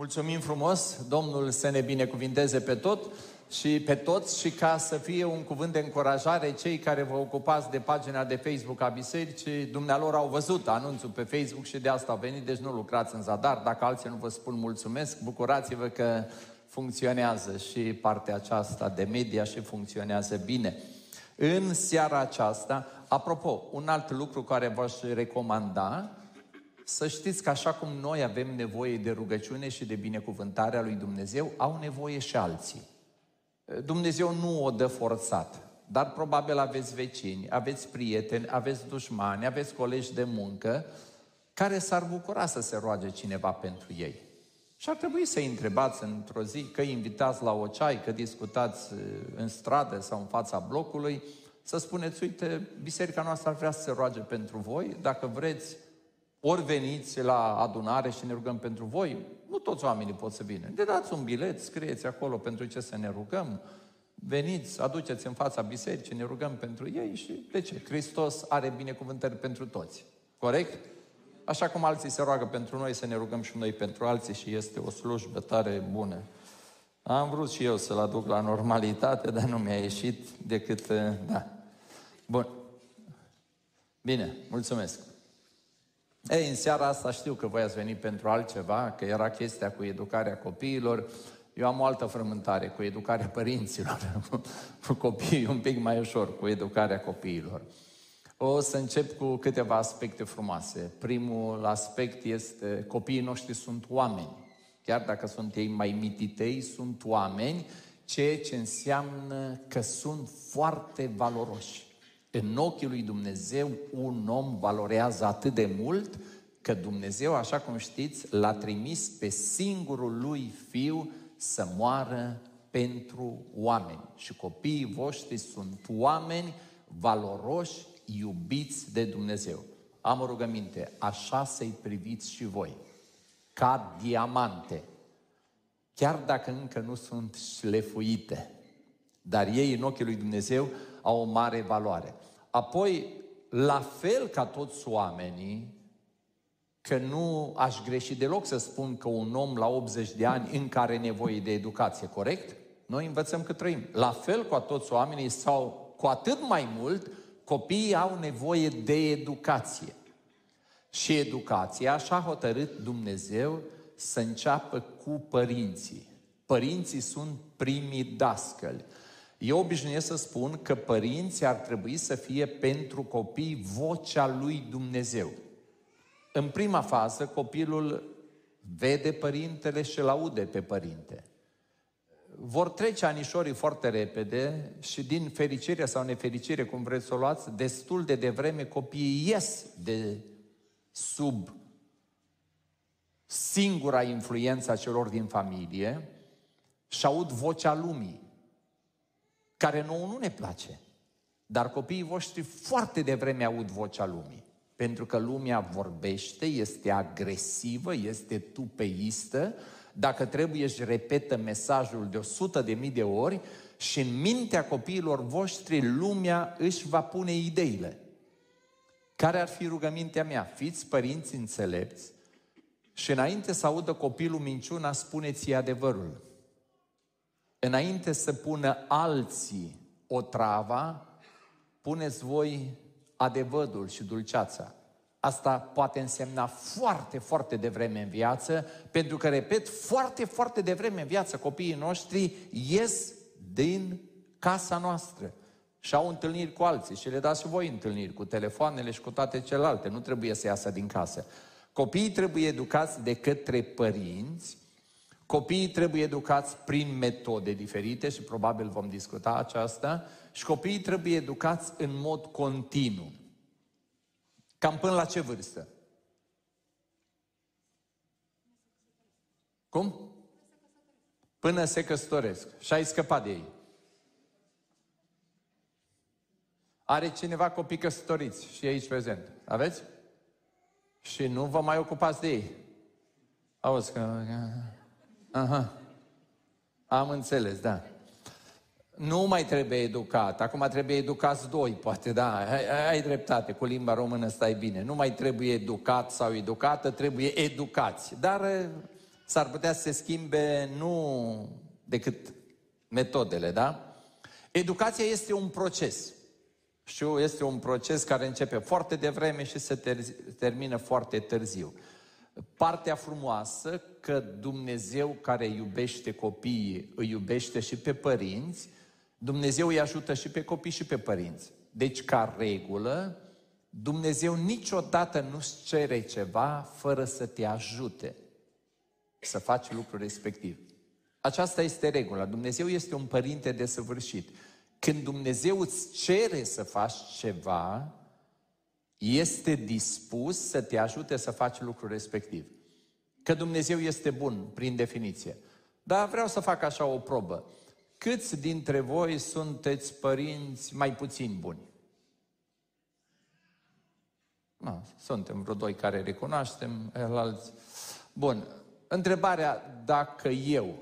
Mulțumim frumos, Domnul să ne binecuvinteze pe tot și pe toți și ca să fie un cuvânt de încurajare cei care vă ocupați de pagina de Facebook a bisericii, dumnealor au văzut anunțul pe Facebook și de asta au venit, deci nu lucrați în zadar. Dacă alții nu vă spun mulțumesc, bucurați-vă că funcționează și partea aceasta de media și funcționează bine. În seara aceasta, apropo, un alt lucru care v-aș recomanda, să știți că așa cum noi avem nevoie de rugăciune și de binecuvântarea lui Dumnezeu, au nevoie și alții. Dumnezeu nu o dă forțat, dar probabil aveți vecini, aveți prieteni, aveți dușmani, aveți colegi de muncă care s-ar bucura să se roage cineva pentru ei. Și ar trebui să-i întrebați într-o zi, că invitați la o ceai, că discutați în stradă sau în fața blocului, să spuneți, uite, biserica noastră ar vrea să se roage pentru voi, dacă vreți, ori veniți la adunare și ne rugăm pentru voi, nu toți oamenii pot să vină. Ne dați un bilet, scrieți acolo pentru ce să ne rugăm, veniți, aduceți în fața bisericii, ne rugăm pentru ei și de ce? Hristos are binecuvântări pentru toți. Corect? Așa cum alții se roagă pentru noi, să ne rugăm și noi pentru alții și este o slujbă tare bună. Am vrut și eu să-l aduc la normalitate, dar nu mi-a ieșit decât, da. Bun. Bine, mulțumesc. Ei, în seara asta știu că voi ați venit pentru altceva, că era chestia cu educarea copiilor. Eu am o altă frământare cu educarea părinților, cu copiii un pic mai ușor, cu educarea copiilor. O să încep cu câteva aspecte frumoase. Primul aspect este copiii noștri sunt oameni. Chiar dacă sunt ei mai mititei, sunt oameni, ceea ce înseamnă că sunt foarte valoroși. În ochii lui Dumnezeu, un om valorează atât de mult că Dumnezeu, așa cum știți, l-a trimis pe singurul lui fiu să moară pentru oameni. Și copiii voștri sunt oameni valoroși, iubiți de Dumnezeu. Am o rugăminte, așa să-i priviți și voi, ca diamante, chiar dacă încă nu sunt șlefuite, dar ei în ochii lui Dumnezeu au o mare valoare. Apoi, la fel ca toți oamenii, că nu aș greși deloc să spun că un om la 80 de ani încă are nevoie de educație, corect? Noi învățăm că trăim. La fel ca toți oamenii sau cu atât mai mult, copiii au nevoie de educație. Și educația așa a hotărât Dumnezeu să înceapă cu părinții. Părinții sunt primii dascăli. Eu obișnuiesc să spun că părinții ar trebui să fie pentru copii vocea lui Dumnezeu. În prima fază, copilul vede părintele și îl aude pe părinte. Vor trece anișorii foarte repede și din fericire sau nefericire, cum vreți să o luați, destul de devreme copiii ies de sub singura influență a celor din familie și aud vocea lumii care nouă nu ne place. Dar copiii voștri foarte devreme aud vocea lumii. Pentru că lumea vorbește, este agresivă, este tupeistă, dacă trebuie își repetă mesajul de o sută de mii de ori și în mintea copiilor voștri lumea își va pune ideile. Care ar fi rugămintea mea? Fiți părinți înțelepți și înainte să audă copilul minciuna, spuneți-i adevărul înainte să pună alții o trava, puneți voi adevărul și dulceața. Asta poate însemna foarte, foarte devreme în viață, pentru că, repet, foarte, foarte devreme în viață copiii noștri ies din casa noastră și au întâlniri cu alții și le dați și voi întâlniri cu telefoanele și cu toate celelalte. Nu trebuie să iasă din casă. Copiii trebuie educați de către părinți Copiii trebuie educați prin metode diferite și probabil vom discuta aceasta și copiii trebuie educați în mod continuu. Cam până la ce vârstă? Cum? Până se căsătoresc. Și ai scăpat de ei. Are cineva copii căsătoriți și aici prezent. Aveți? Și nu vă mai ocupați de ei. Auzi că... Aha. Am înțeles, da. Nu mai trebuie educat. Acum trebuie educați doi, poate, da. Ai, ai dreptate, cu limba română stai bine. Nu mai trebuie educat sau educată, trebuie educați. Dar s-ar putea să se schimbe nu decât metodele, da? Educația este un proces. Știu, este un proces care începe foarte devreme și se ter- termină foarte târziu. Partea frumoasă că Dumnezeu care iubește copiii îi iubește și pe părinți, Dumnezeu îi ajută și pe copii și pe părinți. Deci, ca regulă, Dumnezeu niciodată nu-ți cere ceva fără să te ajute să faci lucrul respectiv. Aceasta este regula. Dumnezeu este un părinte desăvârșit. Când Dumnezeu îți cere să faci ceva, este dispus să te ajute să faci lucrul respectiv. Că Dumnezeu este bun, prin definiție. Dar vreau să fac așa o probă. Câți dintre voi sunteți părinți mai puțin buni? No, suntem vreo doi care recunoaștem, alți. Bun. Întrebarea, dacă eu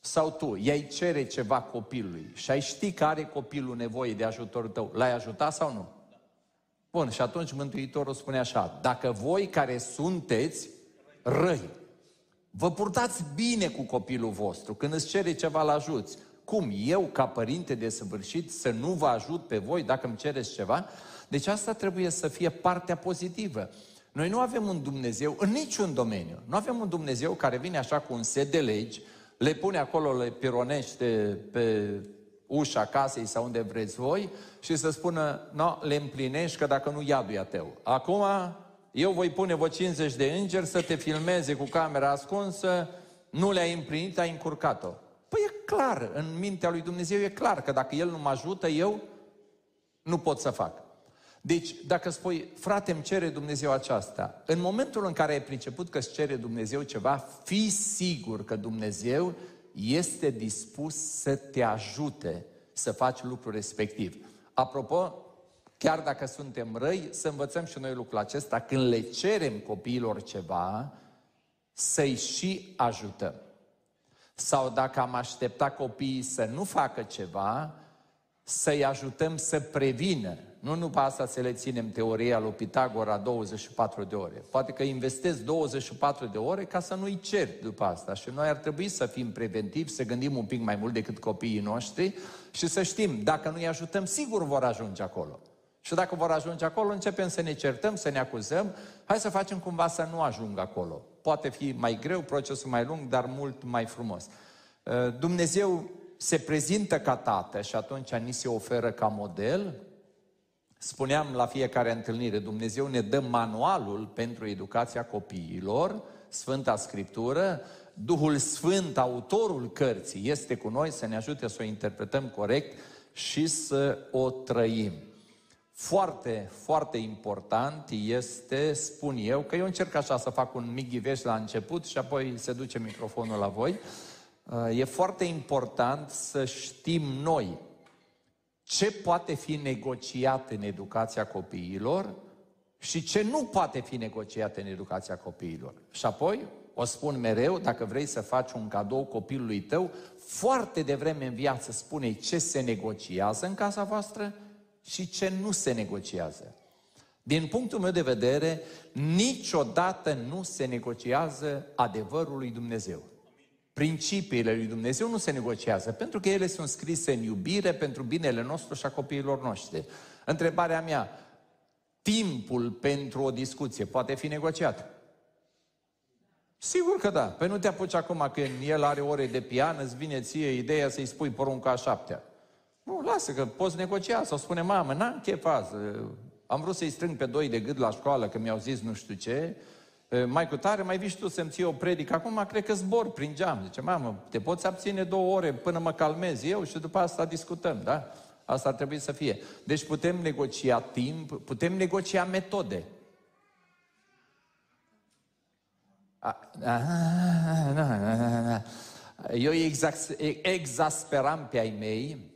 sau tu i-ai cere ceva copilului și ai ști că are copilul nevoie de ajutorul tău, l-ai ajutat sau nu? Bun, și atunci Mântuitorul spune așa, dacă voi care sunteți răi, vă purtați bine cu copilul vostru, când îți cere ceva, la ajuți. Cum? Eu, ca părinte de săvârșit, să nu vă ajut pe voi dacă îmi cereți ceva? Deci asta trebuie să fie partea pozitivă. Noi nu avem un Dumnezeu în niciun domeniu. Nu avem un Dumnezeu care vine așa cu un set de legi, le pune acolo, le pironește pe ușa casei sau unde vreți voi și să spună, no, le împlinești că dacă nu iadul a tău. Acum eu voi pune vă 50 de îngeri să te filmeze cu camera ascunsă, nu le-ai împlinit, ai încurcat-o. Păi e clar, în mintea lui Dumnezeu e clar că dacă El nu mă ajută, eu nu pot să fac. Deci, dacă spui, frate, îmi cere Dumnezeu aceasta, în momentul în care ai priceput că îți cere Dumnezeu ceva, fii sigur că Dumnezeu este dispus să te ajute să faci lucrul respectiv. Apropo, chiar dacă suntem răi, să învățăm și noi lucrul acesta, când le cerem copiilor ceva, să-i și ajutăm. Sau dacă am aștepta copiii să nu facă ceva, să-i ajutăm să prevină nu numai asta să le ținem teoria lui Pitagora 24 de ore. Poate că investezi 24 de ore ca să nu-i ceri după asta. Și noi ar trebui să fim preventivi, să gândim un pic mai mult decât copiii noștri și să știm, dacă nu-i ajutăm, sigur vor ajunge acolo. Și dacă vor ajunge acolo, începem să ne certăm, să ne acuzăm. Hai să facem cumva să nu ajungă acolo. Poate fi mai greu, procesul mai lung, dar mult mai frumos. Uh, Dumnezeu se prezintă ca tată și atunci ni se oferă ca model, Spuneam la fiecare întâlnire, Dumnezeu ne dă manualul pentru educația copiilor, Sfânta Scriptură, Duhul Sfânt, autorul cărții, este cu noi să ne ajute să o interpretăm corect și să o trăim. Foarte, foarte important este, spun eu, că eu încerc așa să fac un mic ghiveș la început și apoi se duce microfonul la voi. E foarte important să știm noi ce poate fi negociat în educația copiilor și ce nu poate fi negociat în educația copiilor. Și apoi, o spun mereu, dacă vrei să faci un cadou copilului tău, foarte devreme în viață spune ce se negociază în casa voastră și ce nu se negociază. Din punctul meu de vedere, niciodată nu se negociază adevărul lui Dumnezeu. Principiile lui Dumnezeu nu se negociază, pentru că ele sunt scrise în iubire pentru binele nostru și a copiilor noștri. Întrebarea mea, timpul pentru o discuție poate fi negociat? Sigur că da. Păi nu te apuci acum când el are ore de pian, îți vine ție ideea să-i spui porunca a șaptea. Nu, lasă că poți negocia sau spune, mamă, n-am chef azi. Am vrut să-i strâng pe doi de gât la școală că mi-au zis nu știu ce, mai cu tare, mai vii și tu să-mi ții o predică. Acum cred că zbor prin geam. Zice, mamă, te poți abține două ore până mă calmez eu și după asta discutăm, da? Asta ar trebui să fie. Deci putem negocia timp, putem negocia metode. Eu exasperam pe ai mei,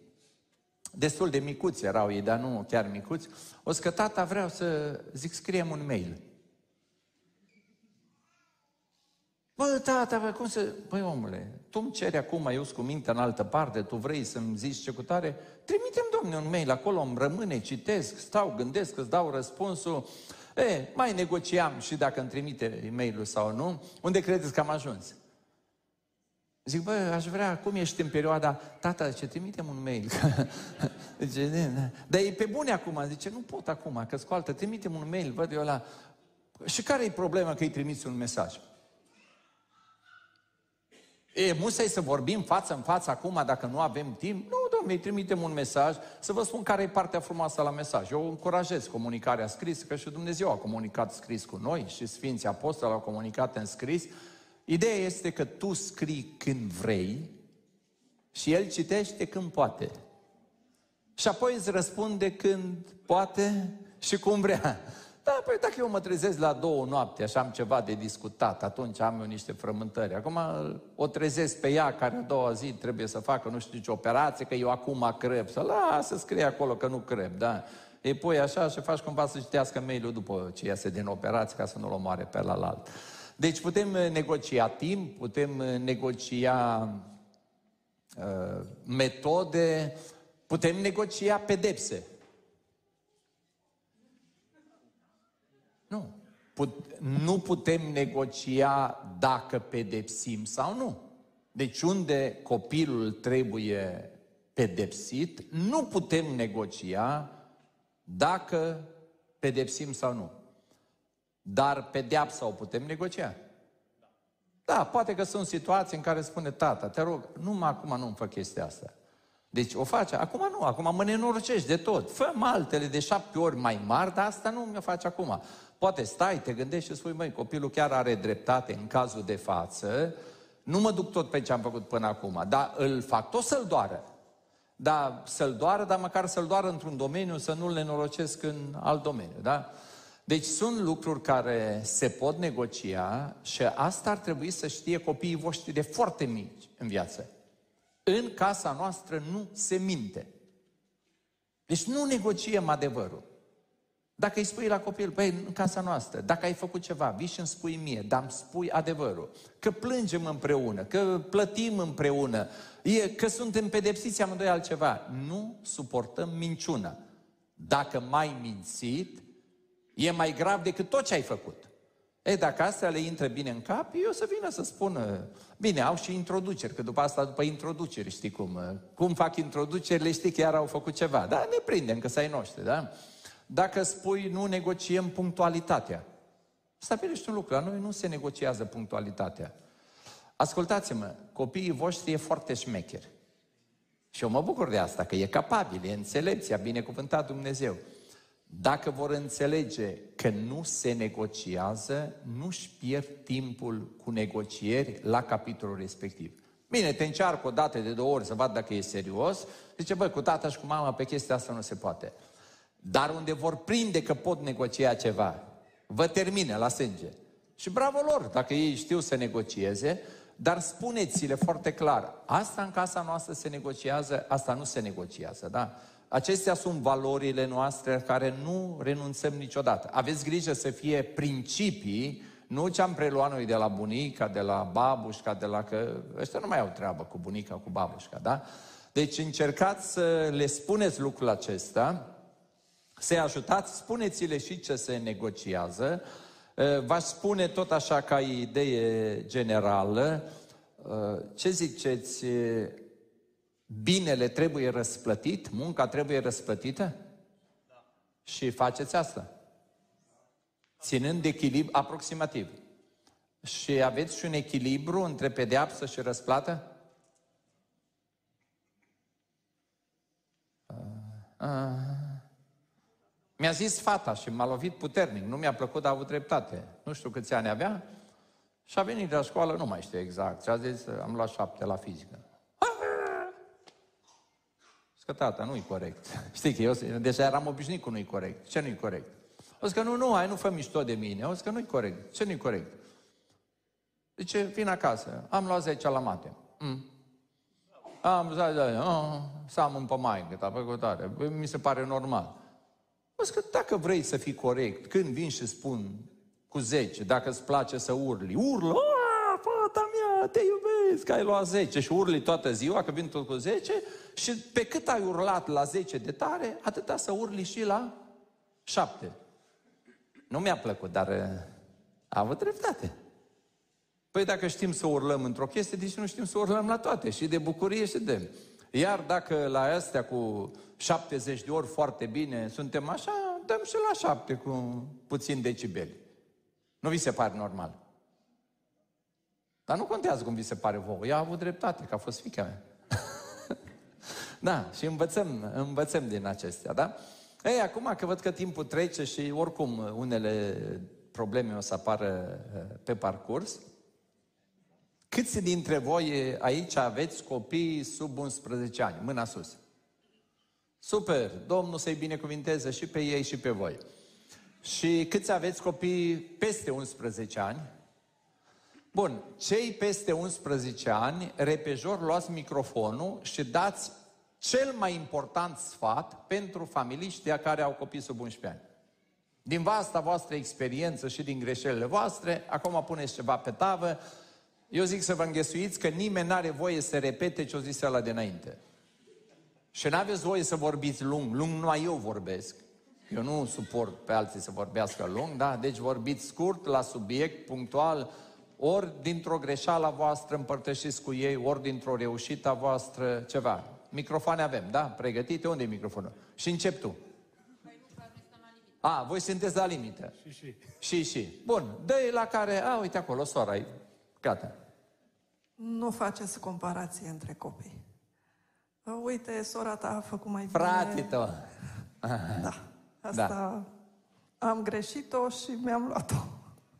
destul de micuți erau ei, dar nu chiar micuți, o că tata vreau să zic, scriem un mail. Bă, tata, bă, cum să... Păi, omule, tu îmi ceri acum, eu cu mintea în altă parte, tu vrei să-mi zici ce cu tare? Trimitem, domne, un mail acolo, îmi rămâne, citesc, stau, gândesc, îți dau răspunsul. E, mai negociam și dacă îmi trimite e mail sau nu, unde credeți că am ajuns? Zic, bă, aș vrea, cum ești în perioada, tata, ce trimitem un mail. zice, dar e pe bune acum, zice, nu pot acum, că scoaltă, trimitem un mail, văd eu la... Și care e problema că îi trimiți un mesaj? E, musai să vorbim față în față acum dacă nu avem timp? Nu, domnule, îi trimitem un mesaj să vă spun care e partea frumoasă la mesaj. Eu încurajez comunicarea scrisă, că și Dumnezeu a comunicat scris cu noi și Sfinții Apostoli au comunicat în scris. Ideea este că tu scrii când vrei și El citește când poate. Și apoi îți răspunde când poate și cum vrea. Da, păi dacă eu mă trezesc la două noapte și am ceva de discutat, atunci am eu niște frământări. Acum o trezesc pe ea care a doua zi trebuie să facă nu știu ce operație, că eu acum creb. Să lasă, scrie acolo că nu creb, da? E pui așa și faci cumva să citească mail-ul după ce iese din operație ca să nu-l omoare pe la alt. Deci putem negocia timp, putem negocia uh, metode, putem negocia pedepse. Nu. Put, nu putem negocia dacă pedepsim sau nu. Deci unde copilul trebuie pedepsit, nu putem negocia dacă pedepsim sau nu. Dar pedeapsa o putem negocia. Da, poate că sunt situații în care spune tata, te rog, numai acum nu-mi fă chestia asta. Deci o face, acum nu, acum mă nenorcești de tot. Fă altele de șapte ori mai mari, dar asta nu mi-o faci acum. Poate stai, te gândești și spui, măi, copilul chiar are dreptate în cazul de față, nu mă duc tot pe ce am făcut până acum, dar îl fac tot să-l doară. Da, să-l doară, dar măcar să-l doară într-un domeniu, să nu-l nenorocesc în alt domeniu, da? Deci sunt lucruri care se pot negocia și asta ar trebui să știe copiii voștri de foarte mici în viață. În casa noastră nu se minte. Deci nu negociem adevărul. Dacă îi spui la copil, băi, în casa noastră, dacă ai făcut ceva, vii și îmi spui mie, dar îmi spui adevărul. Că plângem împreună, că plătim împreună, e, că suntem pedepsiți amândoi altceva. Nu suportăm minciuna. Dacă mai mințit, e mai grav decât tot ce ai făcut. E, dacă astea le intră bine în cap, eu să vină să spună, bine, au și introduceri, că după asta, după introduceri, știi cum, cum fac introducerile, știi că iar au făcut ceva. Da, ne prindem, că să ai noștri, da? Dacă spui nu negociem punctualitatea. Stabilești un lucru, la noi nu se negociază punctualitatea. Ascultați-mă, copiii voștri e foarte șmecheri. Și eu mă bucur de asta, că e capabil, e înțelepția, binecuvântat Dumnezeu. Dacă vor înțelege că nu se negociază, nu-și pierd timpul cu negocieri la capitolul respectiv. Bine, te încearcă o dată de două ori să vad dacă e serios. Zice, băi, cu tata și cu mama pe chestia asta nu se poate. Dar unde vor prinde că pot negocia ceva, vă termine la sânge. Și bravo lor, dacă ei știu să negocieze, dar spuneți-le foarte clar, asta în casa noastră se negociază, asta nu se negociază, da? Acestea sunt valorile noastre care nu renunțăm niciodată. Aveți grijă să fie principii, nu ce am preluat noi de la bunica, de la babușca, de la că... Ăștia nu mai au treabă cu bunica, cu babușca, da? Deci încercați să le spuneți lucrul acesta, să-i ajutați, spuneți-le și ce se negociază. V-aș spune tot așa ca idee generală, ce ziceți, binele trebuie răsplătit, munca trebuie răsplătită? Da. Și faceți asta. Ținând echilibru aproximativ. Și aveți și un echilibru între pedeapsă și răsplată? Uh, uh. Mi-a zis fata și m-a lovit puternic. Nu mi-a plăcut, dar a avut dreptate. Nu știu câți ani avea. Și a venit de la școală, nu mai știu exact. Și a zis, am luat șapte la fizică. Că tata, nu-i corect. Știi că eu deja eram obișnuit cu nu-i corect. Ce nu-i corect? O că nu, nu, ai nu fă mișto de mine. O că nu-i corect. Ce nu-i corect? Zice, vin acasă. Am luat 10 la mate. Mm. Am zis, oh, să am un pămai, că a tare. Mi se pare normal. O că dacă vrei să fii corect, când vin și spun cu 10, dacă îți place să urli, urlă, fata mea, te iubesc, ai luat 10 și urli toată ziua, că vin tot cu 10 și pe cât ai urlat la 10 de tare, atâta să urli și la 7. Nu mi-a plăcut, dar uh, a avut dreptate. Păi dacă știm să urlăm într-o chestie, deci nu știm să urlăm la toate, și de bucurie și de... Iar dacă la astea cu 70 de ori foarte bine suntem așa, dăm și la 7 cu puțin decibeli. Nu vi se pare normal? Dar nu contează cum vi se pare vouă. Ea a avut dreptate, că a fost fica mea. Da, și învățăm, învățăm din acestea, da? Ei, acum că văd că timpul trece și oricum unele probleme o să apară uh, pe parcurs, câți dintre voi aici aveți copii sub 11 ani? Mâna sus. Super! Domnul să-i binecuvinteze și pe ei și pe voi. Și câți aveți copii peste 11 ani? Bun, cei peste 11 ani, repejor, luați microfonul și dați cel mai important sfat pentru familiștii care au copii sub 11 ani. Din vasta voastră experiență și din greșelile voastre, acum puneți ceva pe tavă, eu zic să vă înghesuiți că nimeni n-are voie să repete ce o zis ăla de înainte. Și n-aveți voie să vorbiți lung, lung numai eu vorbesc. Eu nu suport pe alții să vorbească lung, da? Deci vorbiți scurt, la subiect, punctual, ori dintr-o greșeală voastră împărtășiți cu ei, ori dintr-o reușită voastră, ceva. Microfoane avem, da? Pregătite? Unde e microfonul? Și încep tu. A, voi sunteți la limită. Și, și. Și, și. Bun, dă la care, a, uite acolo, sora, e gata. Nu faceți comparație între copii. Uite, sora ta a făcut mai bine. Frate tău. Da. Asta da. am greșit-o și mi-am luat-o.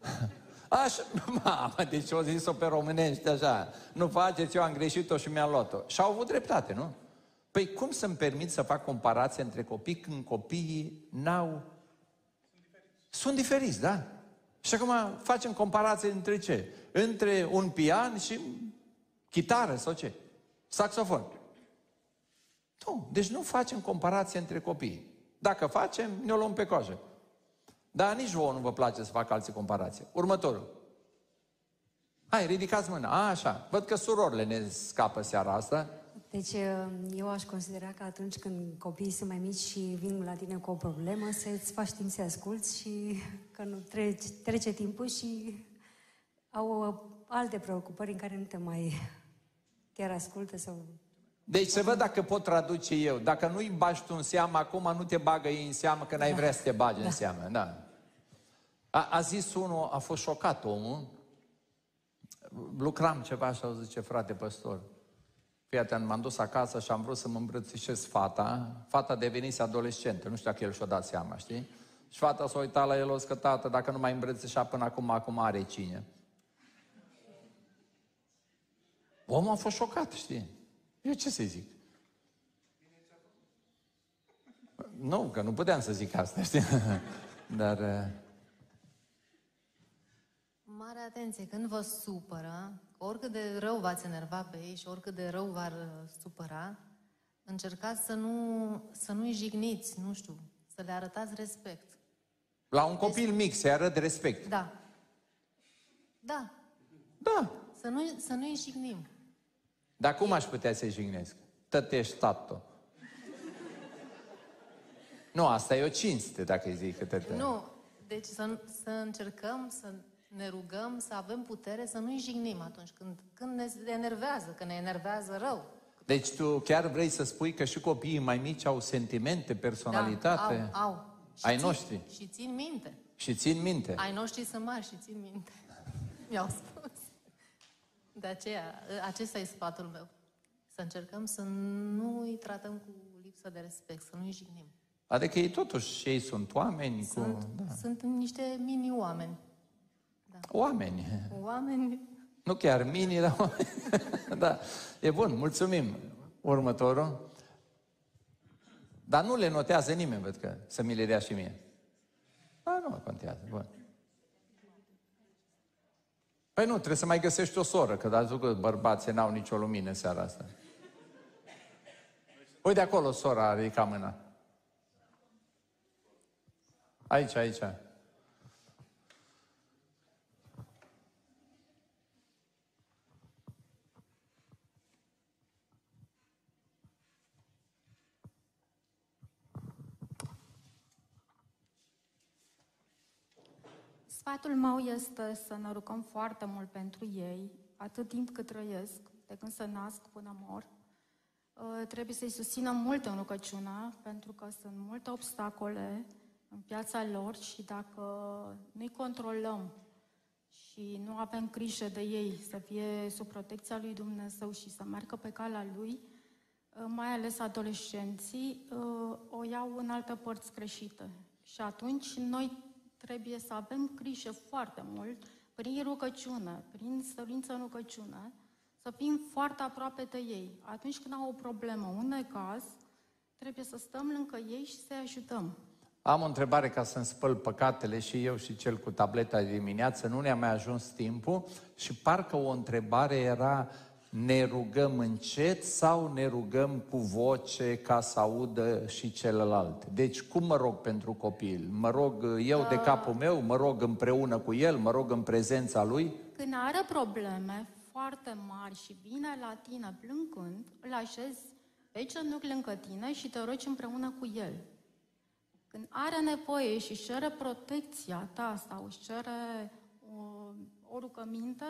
Așa, mamă, deci o zis-o pe românești așa. Nu faceți, eu am greșit-o și mi-am luat-o. Și au avut dreptate, nu? Păi cum să-mi permit să fac comparație între copii când copiii n-au... Sunt diferiți, da? Și acum facem comparație între ce? Între un pian și chitară sau ce? Saxofon. Nu, deci nu facem comparație între copii. Dacă facem, ne-o luăm pe coajă. Dar nici vouă nu vă place să fac alții comparație. Următorul. Hai, ridicați mâna. A, așa. Văd că surorile ne scapă seara asta. Deci uh, eu aș considera că atunci când copiii sunt mai mici și vin la tine cu o problemă, să-ți faci timp să asculți și că nu trece, trece timpul și au uh, alte preocupări în care nu te mai chiar ascultă sau... Deci să văd dacă pot traduce eu. Dacă nu-i bagi tu în seamă, acum nu te bagă ei în seamă, că n-ai da. vrea să te bagi da. în seamă. Da. A, a zis unul, a fost șocat omul, lucram ceva și au zice, frate păstor, fii atent, m-am dus acasă și am vrut să mă îmbrățișez fata. Fata devenise adolescentă, nu știu dacă el și-o dat seama, știi? Și fata s-a uitat la el, o că tată, dacă nu mai îmbrățișa până acum, acum are cine. Omul a fost șocat, știi? Eu ce să zic? Nu, că nu puteam să zic asta, știi? Dar... Uh, Mare atenție, când vă supără, oricât de rău v-ați enerva pe ei și oricât de rău v-ar uh, supăra, încercați să nu, să nu-i jigniți, nu știu, să le arătați respect. La un copil mic se arăt respect. Da. Da. Da. Să nu, să nu-i jignim. Dar cum aș putea să-i jignesc? Tătești tată. Nu, asta e o cinste, dacă îi zic că te Nu, deci să, să încercăm să ne rugăm să avem putere să nu-i jignim atunci când, când ne enervează, când ne enervează rău. Deci tu chiar vrei să spui că și copiii mai mici au sentimente, personalitate? Da, au, au. Și Ai țin, noștri? Și țin minte. Și țin minte? Ai noștri sunt mari și țin minte. Mi-au spus. De aceea, acesta e sfatul meu. Să încercăm să nu îi tratăm cu lipsă de respect, să nu îi jignim. Adică ei totuși, ei sunt oameni sunt, cu... Da. Sunt niște mini-oameni. Da. Oameni. Oameni. Nu chiar mini, dar oameni. da. E bun, mulțumim. Următorul. Dar nu le notează nimeni, văd că, să mi le dea și mie. Da, nu contează, bun. Păi nu, trebuie să mai găsești o soră, că dați că bărbații n-au nicio lumină seara asta. Uite acolo, sora a ridicat mâna. Aici, aici. Sfatul meu este să ne rugăm foarte mult pentru ei, atât timp cât trăiesc, de când se nasc până mor. Uh, trebuie să-i susținem mult în rugăciune, pentru că sunt multe obstacole în piața lor și dacă nu-i controlăm și nu avem grijă de ei, să fie sub protecția lui Dumnezeu și să meargă pe calea lui, uh, mai ales adolescenții, uh, o iau în alte părți greșite. Și atunci noi trebuie să avem grijă foarte mult prin rugăciune, prin stărință în rugăciune, să fim foarte aproape de ei. Atunci când au o problemă, un necaz, trebuie să stăm lângă ei și să-i ajutăm. Am o întrebare ca să-mi spăl păcatele și eu și cel cu tableta de dimineață. Nu ne-a mai ajuns timpul și parcă o întrebare era ne rugăm încet sau ne rugăm cu voce ca să audă și celălalt? Deci cum mă rog pentru copil? Mă rog eu de capul meu, mă rog împreună cu el, mă rog în prezența lui? Când are probleme foarte mari și vine la tine plângând, îl așezi pe genunchi lângă tine și te rogi împreună cu el. Când are nevoie și își cere protecția ta sau își cere o, o rugăminte,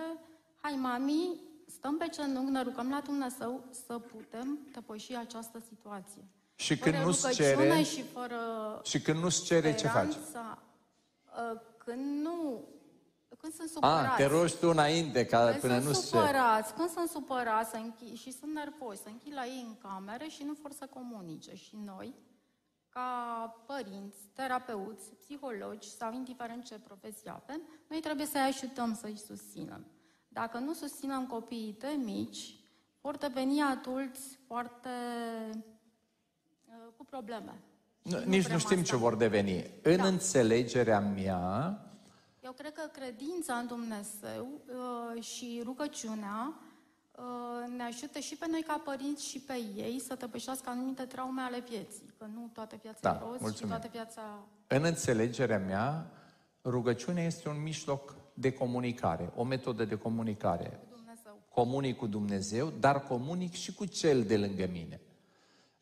hai mami, stăm pe genunchi, ne rugăm la Dumnezeu să putem depăși această situație. Și Fără când nu-ți rugăciune cere, și fără și când nu-ți cere, ce faci? speranța, uh, Când nu, când sunt supărați. A, te rogi tu înainte, ca Când până sunt nu-ți cere. supărați, când sunt supărați să închi- și sunt nervoși, să închid la ei în cameră și nu vor să comunice. Și noi, ca părinți, terapeuți, psihologi sau indiferent ce profesie avem, noi trebuie să-i ajutăm, să-i susținem. Dacă nu susținem copiii de mici, vor deveni adulți foarte uh, cu probleme. Nu, Și nici vrem nu știm asta. ce vor deveni. În Da. înțelegerea mea, Eu cred că credința în Dumnezeu uh, și rugăciunea uh, ne ajută și pe noi ca părinți și pe ei să depășească anumite traume ale vieții. Că nu toată viața Da, e roz și mulțumim. toată viața... în înțelegerea mea, rugăciunea este un mijloc de comunicare, o metodă de comunicare. Dumnezeu. Comunic cu Dumnezeu, dar comunic și cu cel de lângă mine.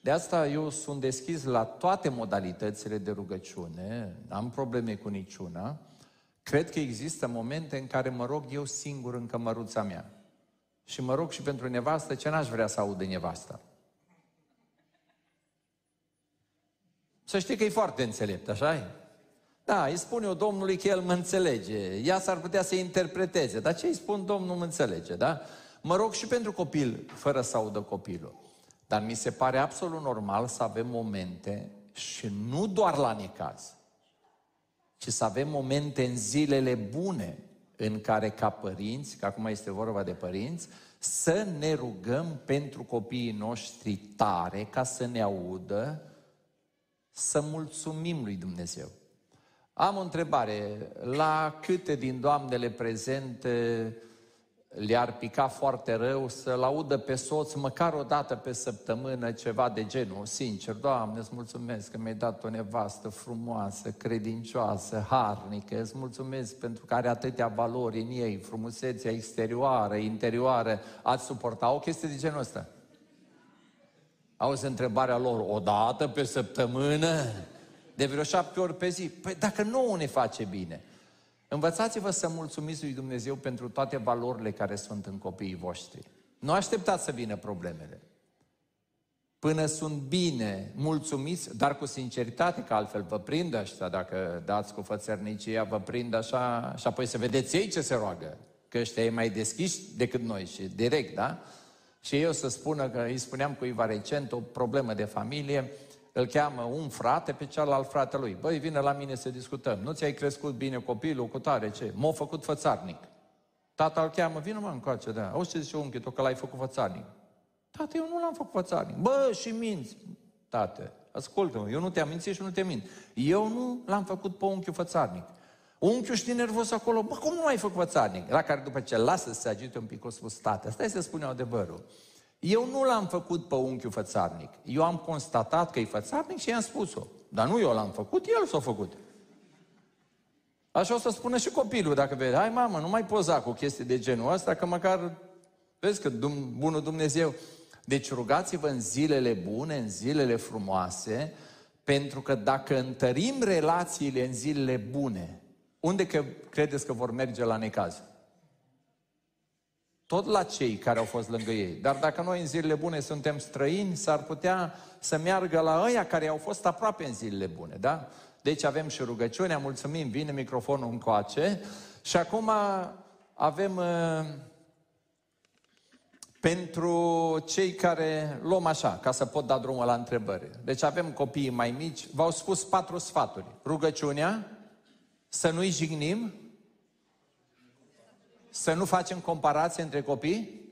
De asta eu sunt deschis la toate modalitățile de rugăciune, n-am probleme cu niciuna. Cred că există momente în care mă rog eu singur în cămăruța mea. Și mă rog și pentru nevastă ce n-aș vrea să aud de nevasta. Să știi că e foarte înțelept, așa e? Da, îi spun eu Domnului că El mă înțelege. Ea s-ar putea să interpreteze. Dar ce îi spun Domnul mă înțelege, da? Mă rog și pentru copil, fără să audă copilul. Dar mi se pare absolut normal să avem momente și nu doar la necaz, ci să avem momente în zilele bune în care ca părinți, că acum este vorba de părinți, să ne rugăm pentru copiii noștri tare ca să ne audă, să mulțumim lui Dumnezeu. Am o întrebare. La câte din doamnele prezente le-ar pica foarte rău să-l audă pe soț măcar o dată pe săptămână ceva de genul, sincer, Doamne, îți mulțumesc că mi-ai dat o nevastă frumoasă, credincioasă, harnică, îți mulțumesc pentru că are atâtea valori în ei, frumusețea exterioară, interioară, ați suporta o chestie de genul ăsta? Auzi întrebarea lor, o dată pe săptămână? De vreo șapte ori pe zi? Păi dacă nouă ne face bine. Învățați-vă să mulțumiți lui Dumnezeu pentru toate valorile care sunt în copiii voștri. Nu așteptați să vină problemele. Până sunt bine, mulțumiți, dar cu sinceritate, că altfel vă prind ăștia, dacă dați cu fățărnicia, vă prind așa și apoi să vedeți ei ce se roagă. Că ăștia e mai deschiși decât noi și direct, da? Și eu să spună că îi spuneam cuiva recent o problemă de familie, îl cheamă un frate pe celălalt frate lui. Băi, vine la mine să discutăm. Nu ți-ai crescut bine copilul cu tare, ce? M-a făcut fățarnic. Tata îl cheamă, vină mă încoace, da. Auzi ce zice unchi, tu că l-ai făcut fățarnic. Tată, eu nu l-am făcut fățarnic. Bă, și minți. Tată, ascultă-mă, eu nu te-am mințit și nu te mint. Eu nu l-am făcut pe unchiul fățarnic. Unchiul știi nervos acolo, bă, cum nu ai făcut fățarnic? La care după ce lasă să se agite un pic, o spus, tată, stai să spunem adevărul. Eu nu l-am făcut pe unchiul fățarnic. Eu am constatat că e fățarnic și i-am spus-o. Dar nu eu l-am făcut, el s-a făcut. Așa o să spună și copilul, dacă vede, hai mamă, nu mai poza cu chestii de genul ăsta, că măcar, vezi că dum, bunul Dumnezeu. Deci rugați-vă în zilele bune, în zilele frumoase, pentru că dacă întărim relațiile în zilele bune, unde că credeți că vor merge la necaz? Tot la cei care au fost lângă ei. Dar dacă noi în zilele bune suntem străini, s-ar putea să meargă la ăia care au fost aproape în zilele bune, da? Deci avem și rugăciunea, mulțumim, vine microfonul încoace. Și acum avem uh, pentru cei care luăm așa, ca să pot da drumul la întrebări. Deci avem copii mai mici, v-au spus patru sfaturi. Rugăciunea, să nu-i jignim, să nu facem comparație între copii,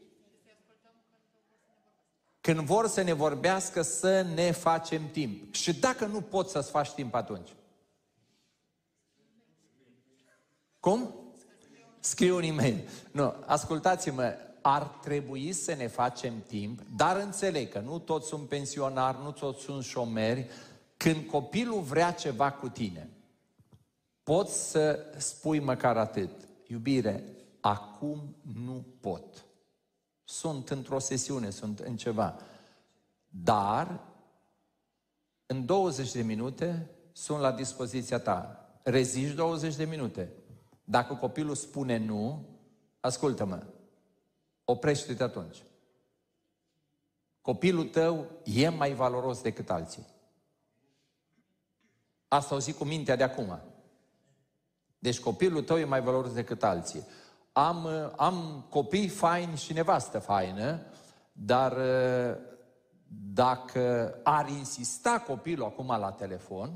când vor să ne vorbească, să ne facem timp. Și dacă nu poți să-ți faci timp atunci? Cum? Scriu un e-mail. Nu, ascultați-mă, ar trebui să ne facem timp, dar înțeleg că nu toți sunt pensionari, nu toți sunt șomeri. Când copilul vrea ceva cu tine, poți să spui măcar atât. Iubire, acum nu pot. Sunt într-o sesiune, sunt în ceva. Dar, în 20 de minute, sunt la dispoziția ta. Reziști 20 de minute. Dacă copilul spune nu, ascultă-mă, oprește-te atunci. Copilul tău e mai valoros decât alții. Asta o zic cu mintea de acum. Deci copilul tău e mai valoros decât alții. Am, am copii faini și nevastă faină, dar dacă ar insista copilul acum la telefon,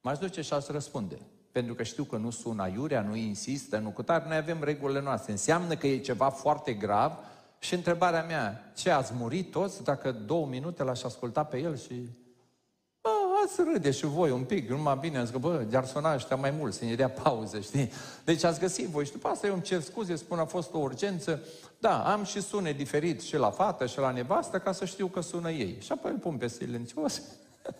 m-aș duce și aș răspunde pentru că știu că nu sună aiurea, nu insistă, nu cu tare, noi avem regulile noastre. Înseamnă că e ceva foarte grav și întrebarea mea, ce, ați murit toți dacă două minute l-aș asculta pe el și... Bă, ați râde și voi un pic, numai bine, zic, bă, de-ar suna ăștia mai mult, să ne dea pauză, știi? Deci ați găsit voi și după asta eu îmi cer scuze, spun, a fost o urgență. Da, am și sune diferit și la fată și la nevastă ca să știu că sună ei. Și apoi îl pun pe silențios.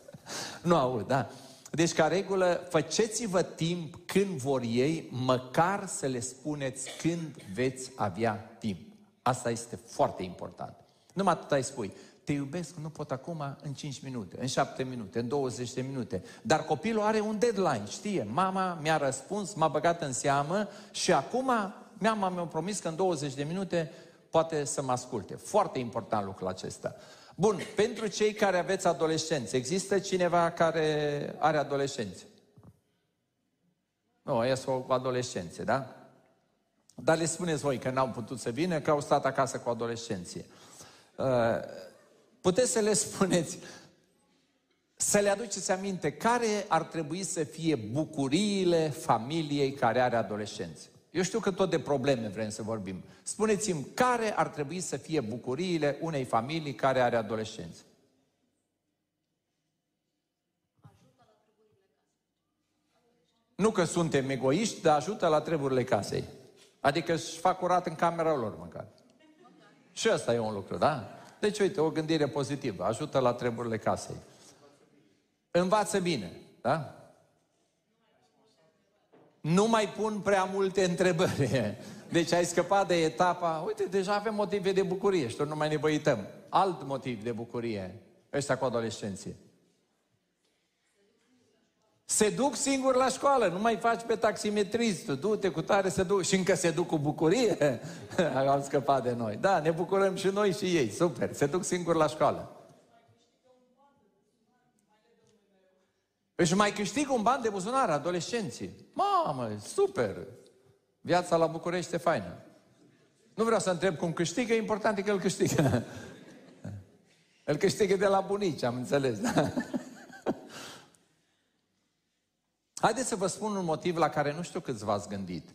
nu aud, da. Deci, ca regulă, faceți-vă timp când vor ei, măcar să le spuneți când veți avea timp. Asta este foarte important. Numai atât ai spui, te iubesc, nu pot acum în 5 minute, în 7 minute, în 20 de minute. Dar copilul are un deadline, știe. Mama mi-a răspuns, m-a băgat în seamă și acum mama mi-a promis că în 20 de minute poate să mă asculte. Foarte important lucrul acesta. Bun, pentru cei care aveți adolescenți, există cineva care are adolescenți? Nu, e sunt cu adolescențe, da? Dar le spuneți voi că n-au putut să vină, că au stat acasă cu adolescenții. Uh, puteți să le spuneți, să le aduceți aminte care ar trebui să fie bucuriile familiei care are adolescenți. Eu știu că tot de probleme vrem să vorbim. Spuneți-mi, care ar trebui să fie bucuriile unei familii care are adolescenți? Nu că suntem egoiști, dar ajută la treburile casei. Adică își fac curat în camera lor măcar. Și ăsta e un lucru, da? Deci, uite, o gândire pozitivă. Ajută la treburile casei. Învață bine, da? Nu mai pun prea multe întrebări. Deci ai scăpat de etapa, uite, deja avem motive de bucurie și nu mai ne băităm. Alt motiv de bucurie, ăștia cu adolescenții. Se duc singur la școală, nu mai faci pe taximetrist, du-te cu tare să duc și încă se duc cu bucurie. Am scăpat de noi. Da, ne bucurăm și noi și ei, super, se duc singur la școală. Își mai câștigă un ban de buzunar, adolescenții. Mamă, super! Viața la București e faină. Nu vreau să întreb cum câștigă, important e că îl câștigă. îl câștigă de la bunici, am înțeles. Da? Haideți să vă spun un motiv la care nu știu câți v-ați gândit.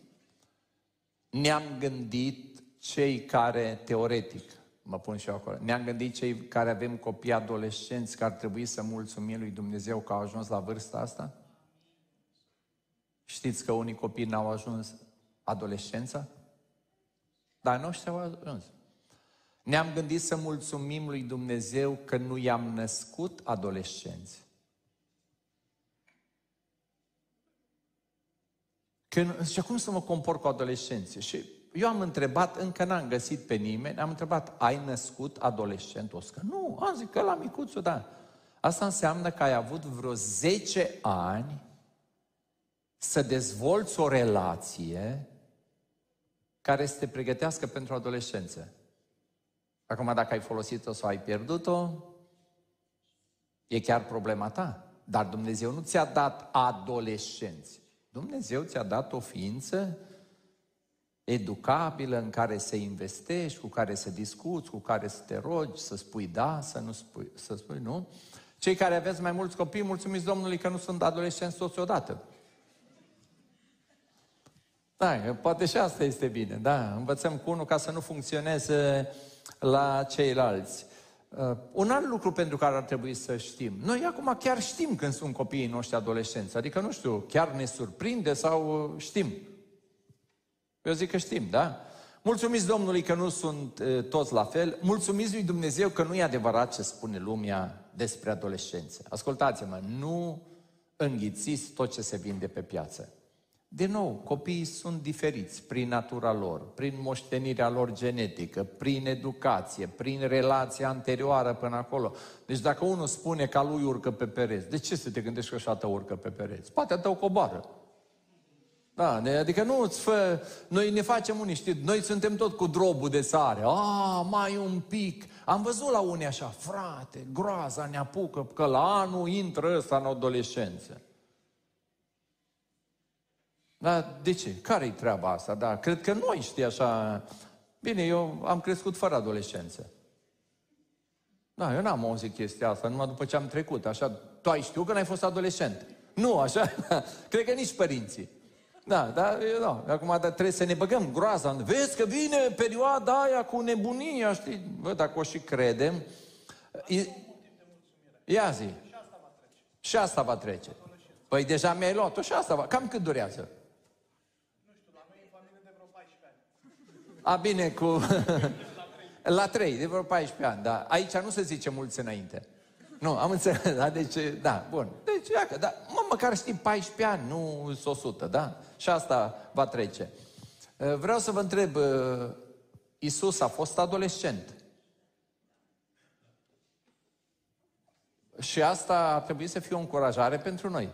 Ne-am gândit cei care, teoretic, mă pun și eu acolo. Ne-am gândit cei care avem copii adolescenți că ar trebui să mulțumim lui Dumnezeu că au ajuns la vârsta asta? Știți că unii copii n-au ajuns adolescența? Dar noștri au ajuns. Ne-am gândit să mulțumim lui Dumnezeu că nu i-am născut adolescenți. Când, și cum să mă compor cu adolescenții? Și eu am întrebat, încă n-am găsit pe nimeni, am întrebat, ai născut adolescentul ăsta? Nu, am zis că la micuțul, da. Asta înseamnă că ai avut vreo 10 ani să dezvolți o relație care să te pregătească pentru adolescență. Acum, dacă ai folosit-o sau ai pierdut-o, e chiar problema ta. Dar Dumnezeu nu ți-a dat adolescenți. Dumnezeu ți-a dat o ființă educabilă în care să investești, cu care să discuți, cu care să te rogi, să spui da, să nu spui, să spui nu. Cei care aveți mai mulți copii, mulțumiți Domnului că nu sunt adolescenți toți odată. Da, poate și asta este bine, da. Învățăm cu unul ca să nu funcționeze la ceilalți. Uh, un alt lucru pentru care ar trebui să știm. Noi acum chiar știm când sunt copiii noștri adolescenți. Adică, nu știu, chiar ne surprinde sau știm. Eu zic că știm, da? Mulțumiți Domnului că nu sunt uh, toți la fel. Mulțumiți lui Dumnezeu că nu e adevărat ce spune lumea despre adolescență. Ascultați-mă, nu înghițiți tot ce se vinde pe piață. Din nou, copiii sunt diferiți prin natura lor, prin moștenirea lor genetică, prin educație, prin relația anterioară până acolo. Deci dacă unul spune că lui urcă pe pereți, de ce să te gândești că așa urcă pe pereți? Poate tău coboară. Da, adică nu îți fă... Noi ne facem unii, știi, noi suntem tot cu drobul de sare. A, mai un pic. Am văzut la unii așa, frate, groaza ne apucă, că la anul intră ăsta în adolescență. Da, de ce? Care-i treaba asta? Da, cred că noi știi așa... Bine, eu am crescut fără adolescență. Da, eu n-am auzit chestia asta, numai după ce am trecut. Așa, tu ai știut că n-ai fost adolescent. Nu, așa, cred că nici părinții. Da, da, da. Acum da, trebuie să ne băgăm groaza. Vezi că vine perioada aia cu nebunia, știi? Bă, dacă o și credem... Ia zi. Și asta va trece. Păi deja mi-ai luat-o și asta va... Cam cât durează? A, bine, cu... la 3, de vreo 14 ani, da. Aici nu se zice mulți înainte. Nu, am înțeles, da? Deci, da, bun. Deci, iacă, da, mă, măcar știm 14 ani, nu 100, da? Și asta va trece. Uh, vreau să vă întreb, uh, Isus a fost adolescent. Și asta ar trebui să fie o încurajare pentru noi.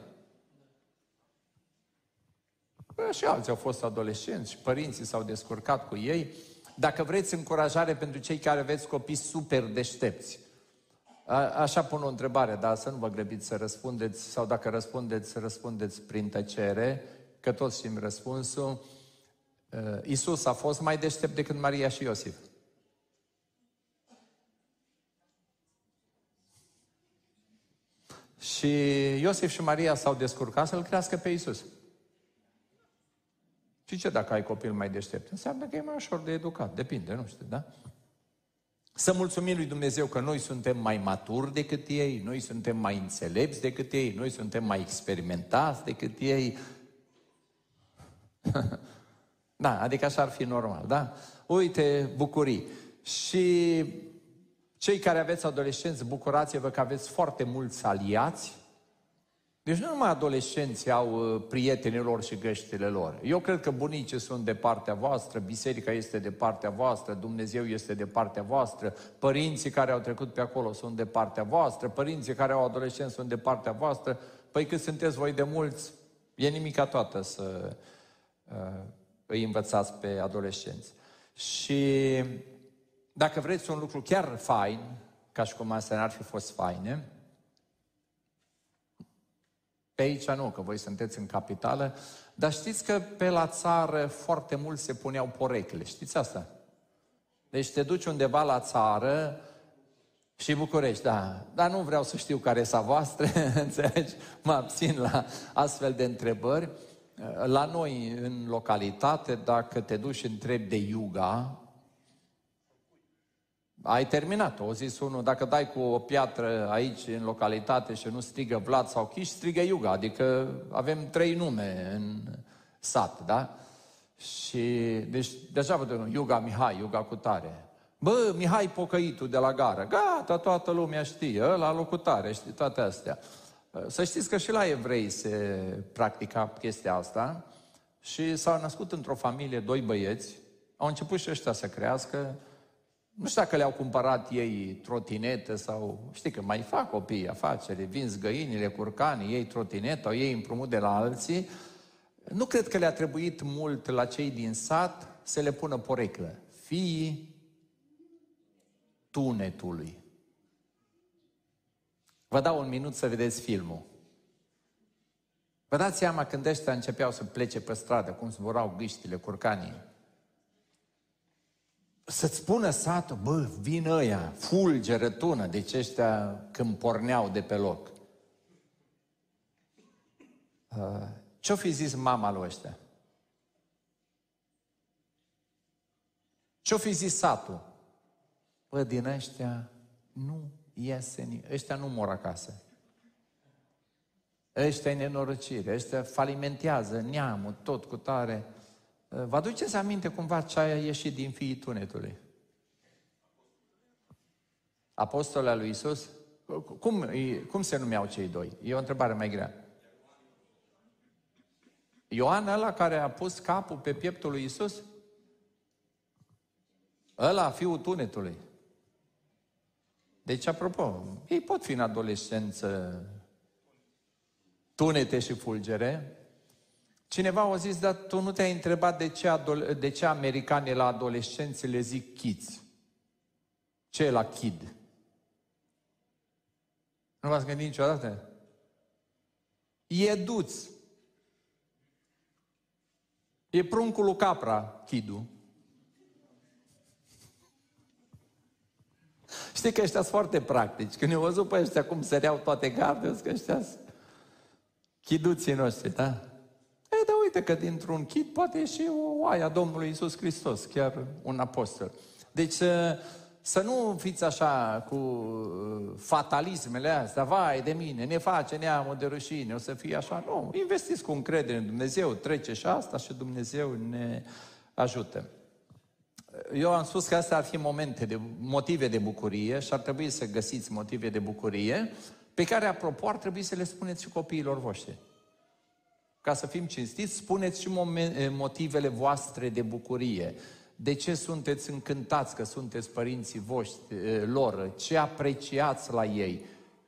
Păi și alții au fost adolescenți și părinții s-au descurcat cu ei. Dacă vreți încurajare pentru cei care aveți copii super deștepți, a, așa pun o întrebare, dar să nu vă grăbiți să răspundeți, sau dacă răspundeți, răspundeți prin tăcere, că toți știm răspunsul. Isus a fost mai deștept decât Maria și Iosif. Și Iosif și Maria s-au descurcat să-L crească pe Isus. Și ce dacă ai copil mai deștept? Înseamnă că e mai ușor de educat. Depinde, nu știu, da? Să mulțumim lui Dumnezeu că noi suntem mai maturi decât ei, noi suntem mai înțelepți decât ei, noi suntem mai experimentați decât ei. da, adică așa ar fi normal, da? Uite, bucurii. Și cei care aveți adolescenți, bucurați-vă că aveți foarte mulți aliați deci nu numai adolescenții au uh, prietenii lor și găștile lor. Eu cred că bunicii sunt de partea voastră, biserica este de partea voastră, Dumnezeu este de partea voastră, părinții care au trecut pe acolo sunt de partea voastră, părinții care au adolescenți sunt de partea voastră. Păi cât sunteți voi de mulți, e nimica toată să uh, îi învățați pe adolescenți. Și dacă vreți un lucru chiar fain, ca și cum astea n-ar fi fost faine, pe aici nu, că voi sunteți în capitală, dar știți că pe la țară foarte mult se puneau porecle, știți asta? Deci te duci undeva la țară și București, da, dar nu vreau să știu care sa voastră, înțelegi? Mă abțin la astfel de întrebări. La noi, în localitate, dacă te duci și întrebi de Iuga, ai terminat O zis unul, dacă dai cu o piatră aici în localitate și nu strigă Vlad sau Chiș, strigă Iuga. Adică avem trei nume în sat, da? Și, deci, deja văd Iuga Mihai, Iuga cu tare. Bă, Mihai Pocăitul de la gară. Gata, toată lumea știe, ăla locutare, știi, toate astea. Să știți că și la evrei se practica chestia asta și s-au născut într-o familie doi băieți, au început și ăștia să crească, nu știu dacă le-au cumpărat ei trotinete sau... Știi că mai fac copii afaceri, vin găinile, curcanii, ei trotinetă, ei împrumut de la alții. nu cred că le-a trebuit mult la cei din sat să le pună poreclă. Fiii tunetului. Vă dau un minut să vedeți filmul. Vă dați seama când ăștia începeau să plece pe stradă, cum zburau gâștile, curcanii. Să-ți spună satul, bă, vin ăia, fulge, rătună, deci ăștia când porneau de pe loc. Uh, ce-o fi zis mama lui ăștia? Ce-o fi zis satul? Bă, din ăștia nu iese, ăștia nu mor acasă. Ăștia e nenorocire, ăștia falimentează neamul, tot cu tare. Vă aduceți aminte cumva ce a ieșit din fiii tunetului? Apostolul lui Isus? Cum, cum se numeau cei doi? E o întrebare mai grea. Ioan ăla care a pus capul pe pieptul lui Isus? Ăla, fiul tunetului. Deci, apropo, ei pot fi în adolescență tunete și fulgere. Cineva a zis, dar tu nu te-ai întrebat de ce, adole- de ce americanii la adolescenți le zic kids? Ce e la kid? Nu v-ați gândit niciodată? duț. E pruncul lui capra, chidul. Știi că ăștia sunt foarte practici. Când eu văzut pe ăștia cum săreau toate gardele, că ăștia chiduții noștri, da? E, dar uite că dintr-un chid poate ieși o oaia Domnului Isus Hristos, chiar un apostol. Deci să, să nu fiți așa cu uh, fatalismele astea, vai de mine, ne face neamul de rușine, o să fie așa. Nu, investiți cu încredere în Dumnezeu, trece și asta și Dumnezeu ne ajută. Eu am spus că astea ar fi momente de motive de bucurie și ar trebui să găsiți motive de bucurie pe care, apropo, ar trebui să le spuneți și copiilor voștri. Ca să fim cinstiți, spuneți și motivele voastre de bucurie. De ce sunteți încântați că sunteți părinții voștri, lor? Ce apreciați la ei?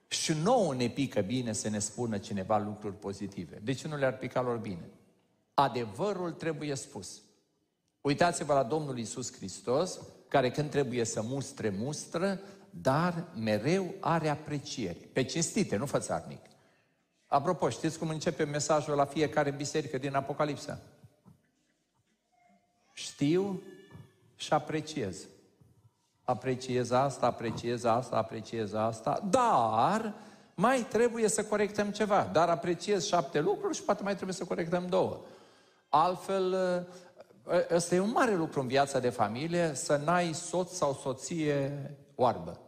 Și nouă ne pică bine să ne spună cineva lucruri pozitive. De ce nu le-ar pica lor bine? Adevărul trebuie spus. Uitați-vă la Domnul Isus Hristos, care când trebuie să mustre, mustră, dar mereu are aprecieri. Pe cinstite, nu fățarnic. Apropo, știți cum începe mesajul la fiecare biserică din Apocalipsa? Știu și apreciez. Apreciez asta, apreciez asta, apreciez asta, dar mai trebuie să corectăm ceva. Dar apreciez șapte lucruri și poate mai trebuie să corectăm două. Altfel, ăsta e un mare lucru în viața de familie, să n-ai soț sau soție oarbă.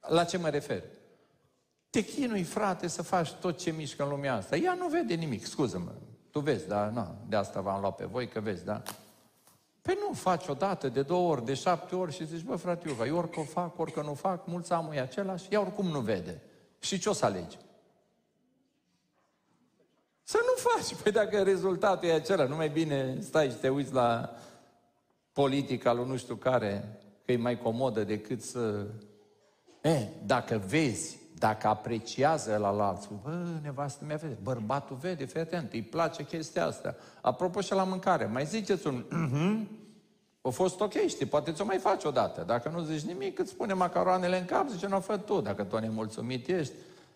La ce mă refer? Te chinui, frate, să faci tot ce mișcă în lumea asta. Ea nu vede nimic, scuză-mă. Tu vezi, da? Na, de asta v-am luat pe voi, că vezi, da? Păi nu faci o dată, de două ori, de șapte ori și zici, bă, frate, eu, eu orică o fac, orică nu fac, mulți amul e același, ea oricum nu vede. Și ce o să alegi? Să nu faci. Păi dacă rezultatul e acela, nu mai bine stai și te uiți la politica lui nu știu care, că e mai comodă decât să... E, dacă vezi, dacă apreciază la altul, bă, nevastă mea vede, bărbatul vede, fii atent, îi place chestia asta. Apropo și la mâncare, mai ziceți un, uh-huh, a fost ok, știi, poate ți-o mai faci odată. Dacă nu zici nimic, îți spune macaroanele în cap, zice, nu fă tu, dacă tu nemulțumit ești,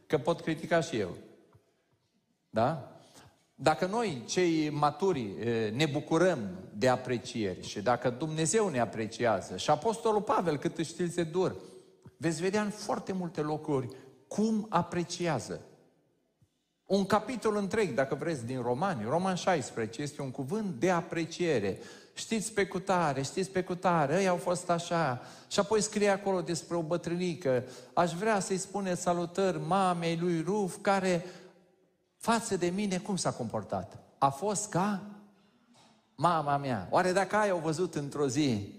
că pot critica și eu. Da? Dacă noi, cei maturi, ne bucurăm de aprecieri și dacă Dumnezeu ne apreciază și Apostolul Pavel, cât știți de dur, veți vedea în foarte multe locuri cum apreciază. Un capitol întreg, dacă vreți, din Romani, Roman 16, este un cuvânt de apreciere. Știți pe cutare, știți pe cutare, ei au fost așa. Și apoi scrie acolo despre o bătrânică. Aș vrea să-i spune salutări mamei lui Ruf, care față de mine cum s-a comportat? A fost ca mama mea. Oare dacă ai o văzut într-o zi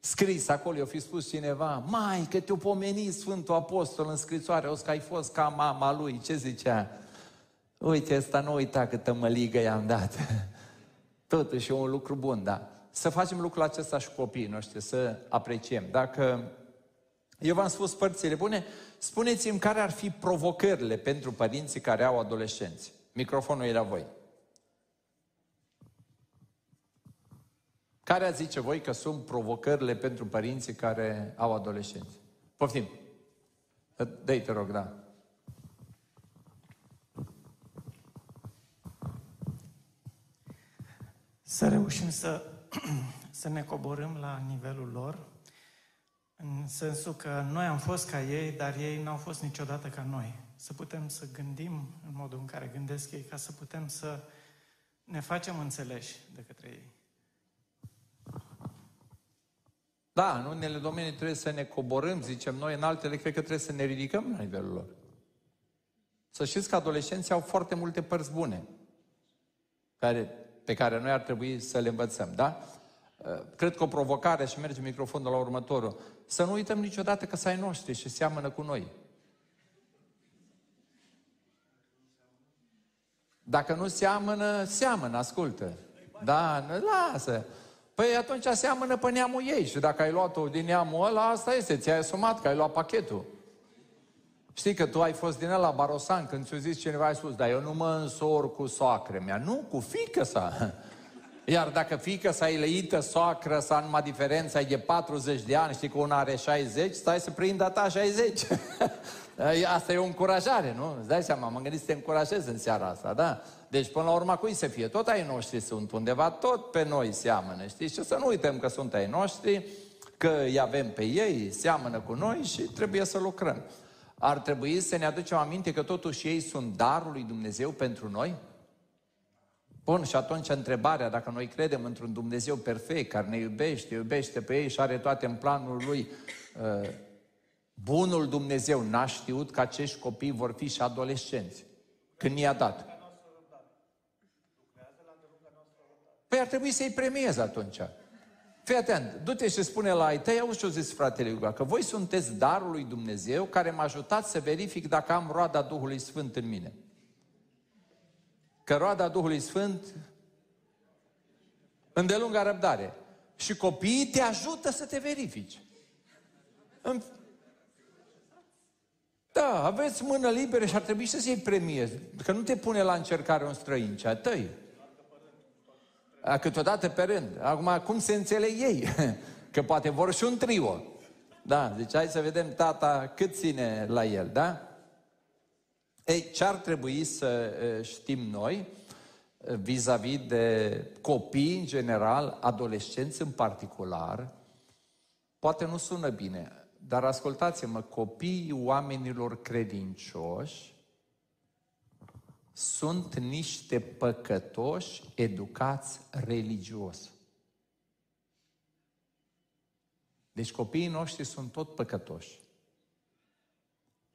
scris acolo, i-o fi spus cineva, mai că te-o pomeni Sfântul Apostol în scrisoare, o să că ai fost ca mama lui, ce zicea? Uite, ăsta nu uita câtă măligă i-am dat. Totuși e un lucru bun, da. Să facem lucrul acesta și copiii noștri, să apreciem. Dacă eu v-am spus părțile bune, spuneți-mi care ar fi provocările pentru părinții care au adolescenți. Microfonul e la voi. Care ați zice voi că sunt provocările pentru părinții care au adolescenți? Poftim. dă te rog, da. Să reușim să, să ne coborâm la nivelul lor, în sensul că noi am fost ca ei, dar ei n-au fost niciodată ca noi. Să putem să gândim în modul în care gândesc ei, ca să putem să ne facem înțeleși de către ei. Da, în unele domenii trebuie să ne coborâm, zicem noi, în altele cred că trebuie să ne ridicăm la nivelul lor. Să știți că adolescenții au foarte multe părți bune care, pe care noi ar trebui să le învățăm, da? Uh, cred că o provocare, și merge microfonul la următorul, să nu uităm niciodată că să ai noștri și seamănă cu noi. Dacă nu seamănă, seamănă, ascultă. Da, lasă. Păi atunci seamănă pe neamul ei și dacă ai luat-o din neamul ăla, asta este, ți-ai asumat că ai luat pachetul. Știi că tu ai fost din ăla barosan când ți-a zis cineva, ai spus, dar eu nu mă însor cu soacră mea. Nu, cu fică sa. Iar dacă fică sa e leită soacră sa, numai diferența e de 40 de ani, știi că una are 60, stai să prindă ta 60. asta e o încurajare, nu? Îți dai seama, m-am gândit să te încurajez în seara asta, da? Deci, până la urmă, cui să fie? Tot ai noștri sunt undeva, tot pe noi seamănă, știi? Și să nu uităm că sunt ai noștri, că îi avem pe ei, seamănă cu noi și trebuie să lucrăm. Ar trebui să ne aducem aminte că totuși ei sunt darul lui Dumnezeu pentru noi? Bun, și atunci întrebarea, dacă noi credem într-un Dumnezeu perfect, care ne iubește, iubește pe ei și are toate în planul lui, uh, bunul Dumnezeu n-a știut că acești copii vor fi și adolescenți, când i-a dat. Păi ar trebui să-i premiezi atunci. Fii atent, du-te și spune la ai tăi, auzi ce zis fratele Iuga, că voi sunteți darul lui Dumnezeu care m-a ajutat să verific dacă am roada Duhului Sfânt în mine. Că roada Duhului Sfânt îndelunga răbdare. Și copiii te ajută să te verifici. Da, aveți mână liberă și ar trebui să-ți iei premie. Că nu te pune la încercare un străin, ci a tăi. Câteodată pe rând. Acum, cum se înțeleg ei? Că poate vor și un trio. Da, deci hai să vedem tata cât ține la el, da? Ei, ce ar trebui să știm noi vis-a-vis de copii în general, adolescenți în particular, poate nu sună bine, dar ascultați-mă, copiii oamenilor credincioși sunt niște păcătoși educați religios. Deci copiii noștri sunt tot păcătoși.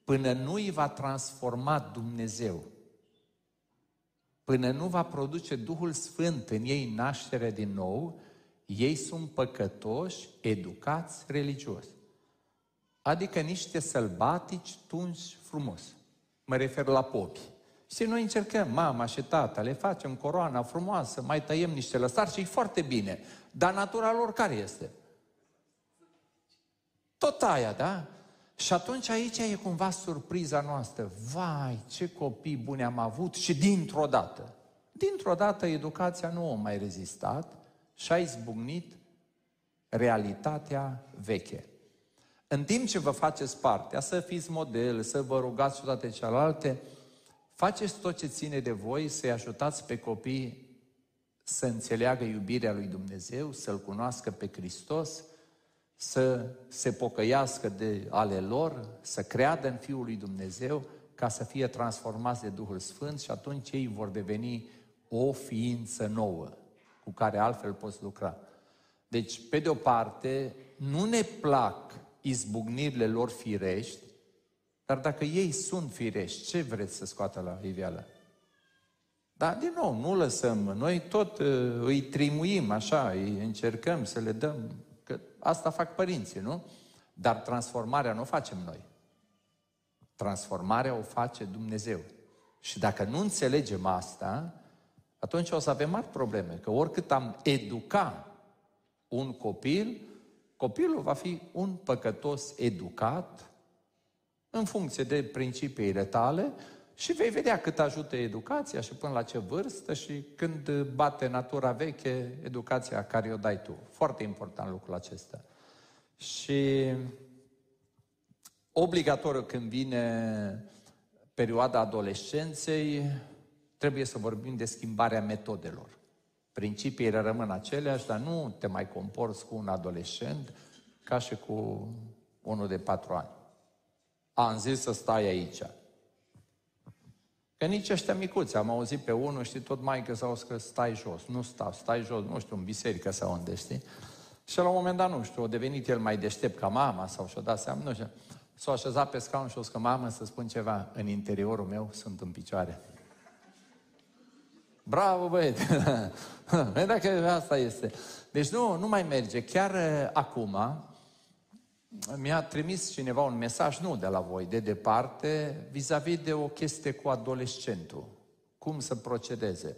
Până nu îi va transforma Dumnezeu, până nu va produce Duhul Sfânt în ei naștere din nou, ei sunt păcătoși, educați religios. Adică niște sălbatici tunși frumos. Mă refer la popi. Și noi încercăm, mama și tata, le facem coroana frumoasă, mai tăiem niște lăsari și e foarte bine. Dar natura lor care este? Tot aia, da? Și atunci aici e cumva surpriza noastră. Vai, ce copii buni am avut și dintr-o dată. Dintr-o dată educația nu a mai rezistat și a izbucnit realitatea veche. În timp ce vă faceți partea, să fiți model, să vă rugați și toate celelalte, faceți tot ce ține de voi să-i ajutați pe copii să înțeleagă iubirea lui Dumnezeu, să-L cunoască pe Hristos, să se pocăiască de ale lor, să creadă în Fiul lui Dumnezeu, ca să fie transformați de Duhul Sfânt și atunci ei vor deveni o ființă nouă, cu care altfel poți lucra. Deci, pe de o parte, nu ne plac izbucnirile lor firești, dar dacă ei sunt firești, ce vreți să scoată la iveală? Dar, din nou, nu lăsăm. Noi tot uh, îi trimuim așa, îi încercăm să le dăm. Că asta fac părinții, nu? Dar transformarea nu o facem noi. Transformarea o face Dumnezeu. Și dacă nu înțelegem asta, atunci o să avem mari probleme. Că oricât am educa un copil, copilul va fi un păcătos educat în funcție de principiile tale și vei vedea cât ajută educația și până la ce vârstă și când bate natura veche, educația care o dai tu. Foarte important lucrul acesta. Și obligatoriu când vine perioada adolescenței, trebuie să vorbim de schimbarea metodelor. Principiile rămân aceleași, dar nu te mai comporți cu un adolescent ca și cu unul de patru ani. Am zis să stai aici. Că nici ăștia micuți, am auzit pe unul, știi, tot mai că s-au că stai jos. Nu stau, stai jos, nu știu, în biserică sau unde, știi? Și la un moment dat, nu știu, a devenit el mai deștept ca mama sau și-a dat seama, nu știu. S-a așezat pe scaun și a zis că mamă, să spun ceva, în interiorul meu sunt în picioare. Bravo, băieți! Dacă asta este. Deci nu, nu mai merge. Chiar uh, acum, mi-a trimis cineva un mesaj, nu de la voi, de departe, vis-a-vis de o chestie cu adolescentul. Cum să procedeze.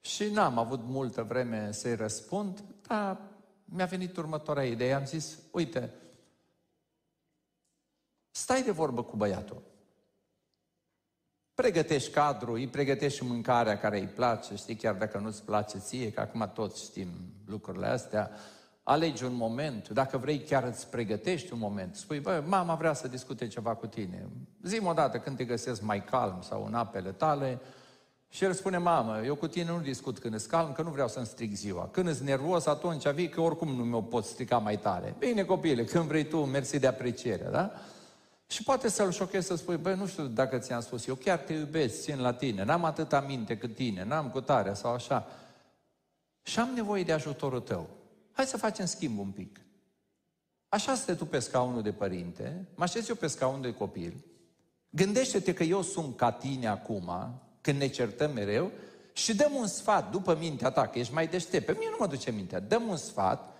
Și n-am avut multă vreme să-i răspund, dar mi-a venit următoarea idee. Am zis, uite, stai de vorbă cu băiatul. Pregătești cadrul, îi pregătești și mâncarea care îi place, știi, chiar dacă nu-ți place ție, că acum toți știm lucrurile astea, alegi un moment, dacă vrei chiar îți pregătești un moment, spui, bă, mama vrea să discute ceva cu tine, zi o dată când te găsesc mai calm sau în apele tale, și el spune, mamă, eu cu tine nu discut când ești calm, că nu vreau să-mi stric ziua. Când ești nervos, atunci vii, că oricum nu mi-o pot strica mai tare. Bine, copile, când vrei tu, mersi de apreciere, da? Și poate să-l șochezi să spui, băi, nu știu dacă ți-am spus, eu chiar te iubesc, țin la tine, n-am atâta minte cât tine, n-am cu tare sau așa. Și am nevoie de ajutorul tău. Hai să facem schimb un pic. Așa stai tu pe scaunul de părinte, mă așez eu pe scaunul de copil, gândește-te că eu sunt ca tine acum, când ne certăm mereu, și dăm un sfat după mintea ta, că ești mai deștept. Pe mine nu mă duce mintea. Dăm un sfat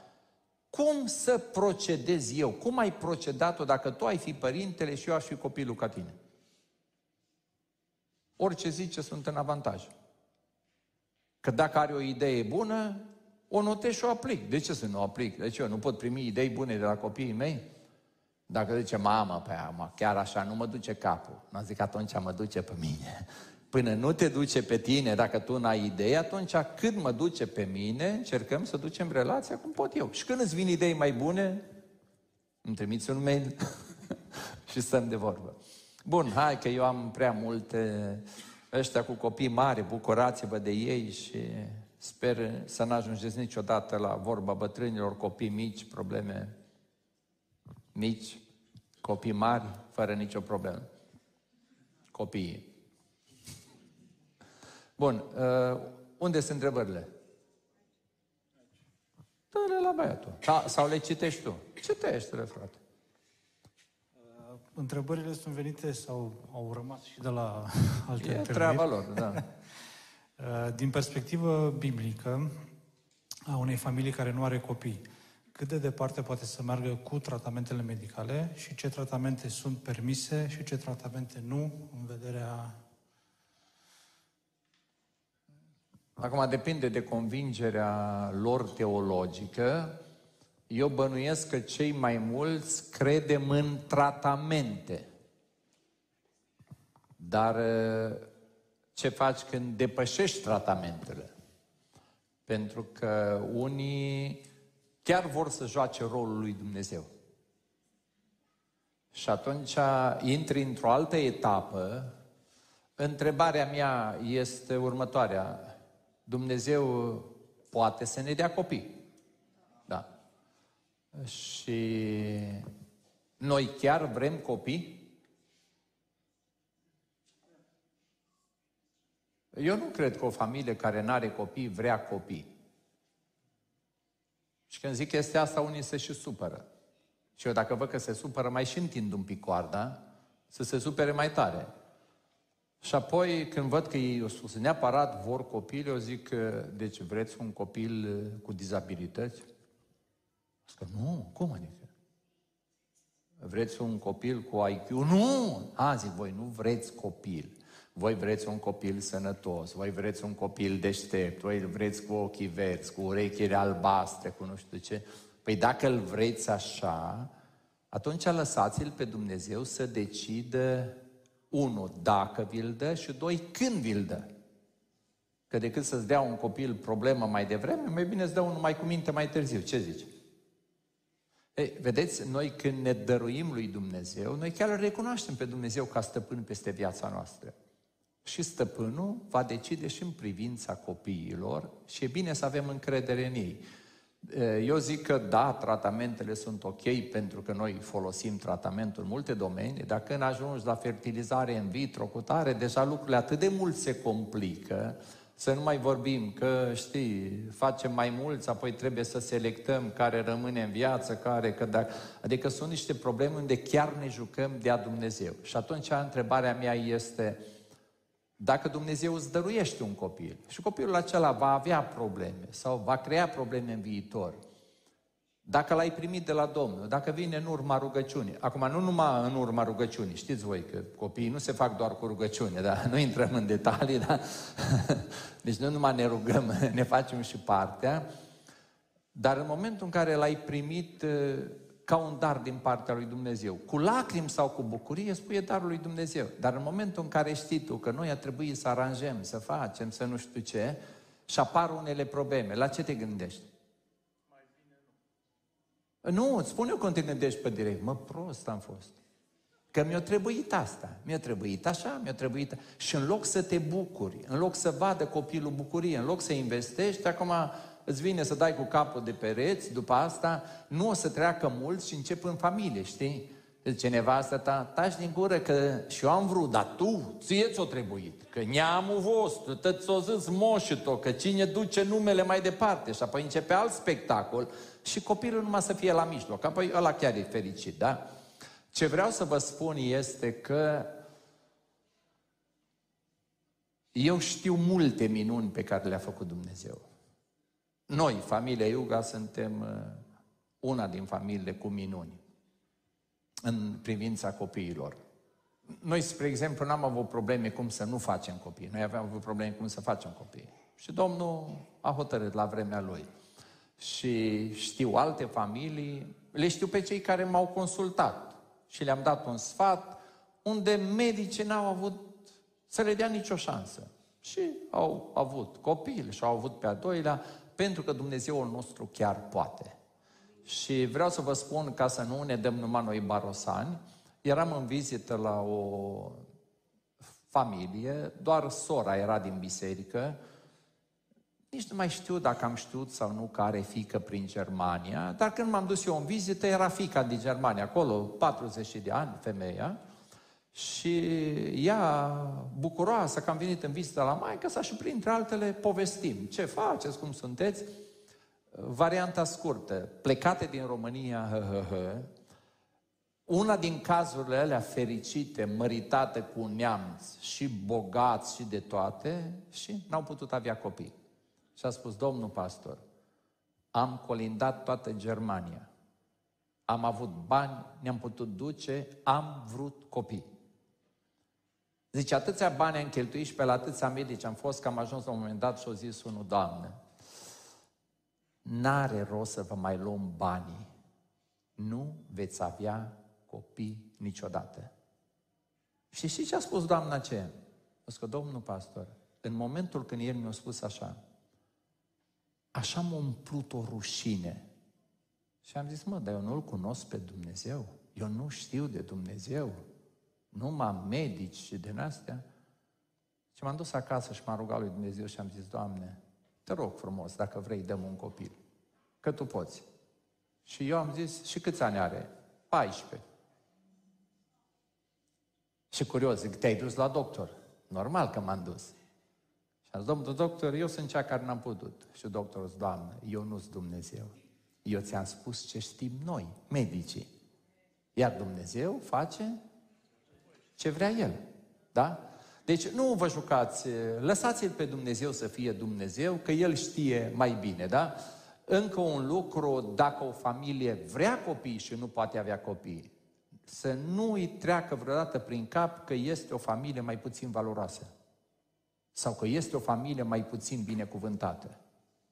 cum să procedez eu? Cum ai procedat-o dacă tu ai fi părintele și eu aș fi copilul ca tine? Orice zice sunt în avantaj. Că dacă are o idee bună, o notez și o aplic. De ce să nu o aplic? De ce eu nu pot primi idei bune de la copiii mei? Dacă zice, mamă, pe aia, chiar așa, nu mă duce capul. Nu zic, atunci mă duce pe mine. Până nu te duce pe tine, dacă tu n-ai idei, atunci cât mă duce pe mine, încercăm să ducem relația cum pot eu. Și când îți vin idei mai bune, îmi trimiți un mail și stăm de vorbă. Bun, hai că eu am prea multe ăștia cu copii mari, bucurați-vă de ei și sper să n-ajungeți niciodată la vorba bătrânilor, copii mici, probleme mici, copii mari, fără nicio problemă. Copiii. Bun, uh, unde sunt întrebările? Dă-le la băiatul. Da, sau le citești tu. Citește-le, frate. Uh, întrebările sunt venite sau au rămas și de la alte E treaba lor, da. Uh, din perspectivă biblică, a unei familii care nu are copii, cât de departe poate să meargă cu tratamentele medicale și ce tratamente sunt permise și ce tratamente nu în vederea Acum depinde de convingerea lor teologică. Eu bănuiesc că cei mai mulți credem în tratamente. Dar ce faci când depășești tratamentele? Pentru că unii chiar vor să joace rolul lui Dumnezeu. Și atunci intri într-o altă etapă. Întrebarea mea este următoarea. Dumnezeu poate să ne dea copii. Da. Și noi chiar vrem copii? Eu nu cred că o familie care nu are copii vrea copii. Și când zic chestia asta, unii se și supără. Și eu dacă văd că se supără, mai și întind un pic coarda, să se supere mai tare. Și apoi, când văd că ei au spus, neapărat vor copil, eu zic, deci vreți un copil uh, cu dizabilități? Zic, nu, cum adică? Vreți un copil cu IQ? Nu! A, zic, voi nu vreți copil. Voi vreți un copil sănătos, voi vreți un copil deștept, voi vreți cu ochii verzi, cu urechile albastre, cu nu știu ce. Păi dacă îl vreți așa, atunci lăsați-l pe Dumnezeu să decidă Unu, dacă vi-l dă și doi, când vi-l dă. Că decât să-ți dea un copil problemă mai devreme, mai bine îți dă unul mai cu minte mai târziu. Ce zici? Ei, vedeți, noi când ne dăruim lui Dumnezeu, noi chiar îl recunoaștem pe Dumnezeu ca stăpân peste viața noastră. Și stăpânul va decide și în privința copiilor și e bine să avem încredere în ei. Eu zic că da, tratamentele sunt ok pentru că noi folosim tratamentul în multe domenii, dar când ajungi la fertilizare în vitro cu tare, deja lucrurile atât de mult se complică, să nu mai vorbim că, știi, facem mai mulți, apoi trebuie să selectăm care rămâne în viață, care, că dacă... Adică sunt niște probleme unde chiar ne jucăm de-a Dumnezeu. Și atunci întrebarea mea este, dacă Dumnezeu îți dăruiește un copil și copilul acela va avea probleme sau va crea probleme în viitor, dacă l-ai primit de la Domnul, dacă vine în urma rugăciunii, acum nu numai în urma rugăciunii, știți voi că copiii nu se fac doar cu rugăciune, dar nu intrăm în detalii, dar deci nu numai ne rugăm, ne facem și partea, dar în momentul în care l-ai primit ca un dar din partea lui Dumnezeu. Cu lacrimi sau cu bucurie spune darul lui Dumnezeu. Dar în momentul în care știi tu că noi a trebuit să aranjăm, să facem, să nu știu ce, și apar unele probleme, la ce te gândești? Nu, îți spune eu când te gândești pe direct. Mă, prost am fost. Că mi-a trebuit asta, mi-a trebuit așa, mi-a trebuit... Și în loc să te bucuri, în loc să vadă copilul bucurie, în loc să investești, acum îți vine să dai cu capul de pereți, după asta nu o să treacă mult și încep în familie, știi? Zice nevastă ta, taci din gură că și eu am vrut, dar tu, ție ți-o trebuit. Că neamul vostru, tot ți-o zis moșul că cine duce numele mai departe. Și apoi începe alt spectacol și copilul numai să fie la mijloc. Apoi ăla chiar e fericit, da? Ce vreau să vă spun este că eu știu multe minuni pe care le-a făcut Dumnezeu. Noi, familia Iuga, suntem uh, una din familiile cu minuni în privința copiilor. Noi, spre exemplu, n-am avut probleme cum să nu facem copii. Noi aveam avut probleme cum să facem copii. Și Domnul a hotărât la vremea Lui. Și știu alte familii, le știu pe cei care m-au consultat și le-am dat un sfat unde medicii n-au avut să le dea nicio șansă. Și au avut copil și au avut pe a doilea, pentru că Dumnezeul nostru chiar poate. Și vreau să vă spun, ca să nu ne dăm numai noi barosani, eram în vizită la o familie, doar sora era din biserică, nici nu mai știu dacă am știut sau nu că are fică prin Germania, dar când m-am dus eu în vizită, era fica din Germania, acolo, 40 de ani, femeia, și ea, bucuroasă că am venit în vizită la maică sa și printre altele povestim. Ce faceți, cum sunteți? Varianta scurtă, plecate din România, hă, hă, hă, una din cazurile alea fericite, măritate cu un neamț și bogați și de toate și n-au putut avea copii. Și a spus, domnul pastor, am colindat toată Germania. Am avut bani, ne-am putut duce, am vrut copii. Zice, atâția bani am cheltuit și pe la atâția medici am fost că am ajuns la un moment dat și au zis unul, Doamne, n-are rost să vă mai luăm banii. Nu veți avea copii niciodată. Și știți ce a spus doamna ce? A spus că, domnul pastor, în momentul când el mi-a spus așa, așa m-a umplut o rușine. Și am zis, mă, dar eu nu-L cunosc pe Dumnezeu. Eu nu știu de Dumnezeu numai medici și din astea. Și m-am dus acasă și m-am rugat lui Dumnezeu și am zis, Doamne, te rog frumos, dacă vrei, dăm un copil. Că tu poți. Și eu am zis, și câți ani are? 14. Și curios, zic, te-ai dus la doctor? Normal că m-am dus. Și am zis, domnul doctor, eu sunt cea care n-am putut. Și doctorul zice, Doamne, eu nu sunt Dumnezeu. Eu ți-am spus ce știm noi, medicii. Iar Dumnezeu face ce vrea El. Da? Deci nu vă jucați, lăsați-L pe Dumnezeu să fie Dumnezeu, că El știe mai bine, da? Încă un lucru, dacă o familie vrea copii și nu poate avea copii, să nu îi treacă vreodată prin cap că este o familie mai puțin valoroasă. Sau că este o familie mai puțin binecuvântată.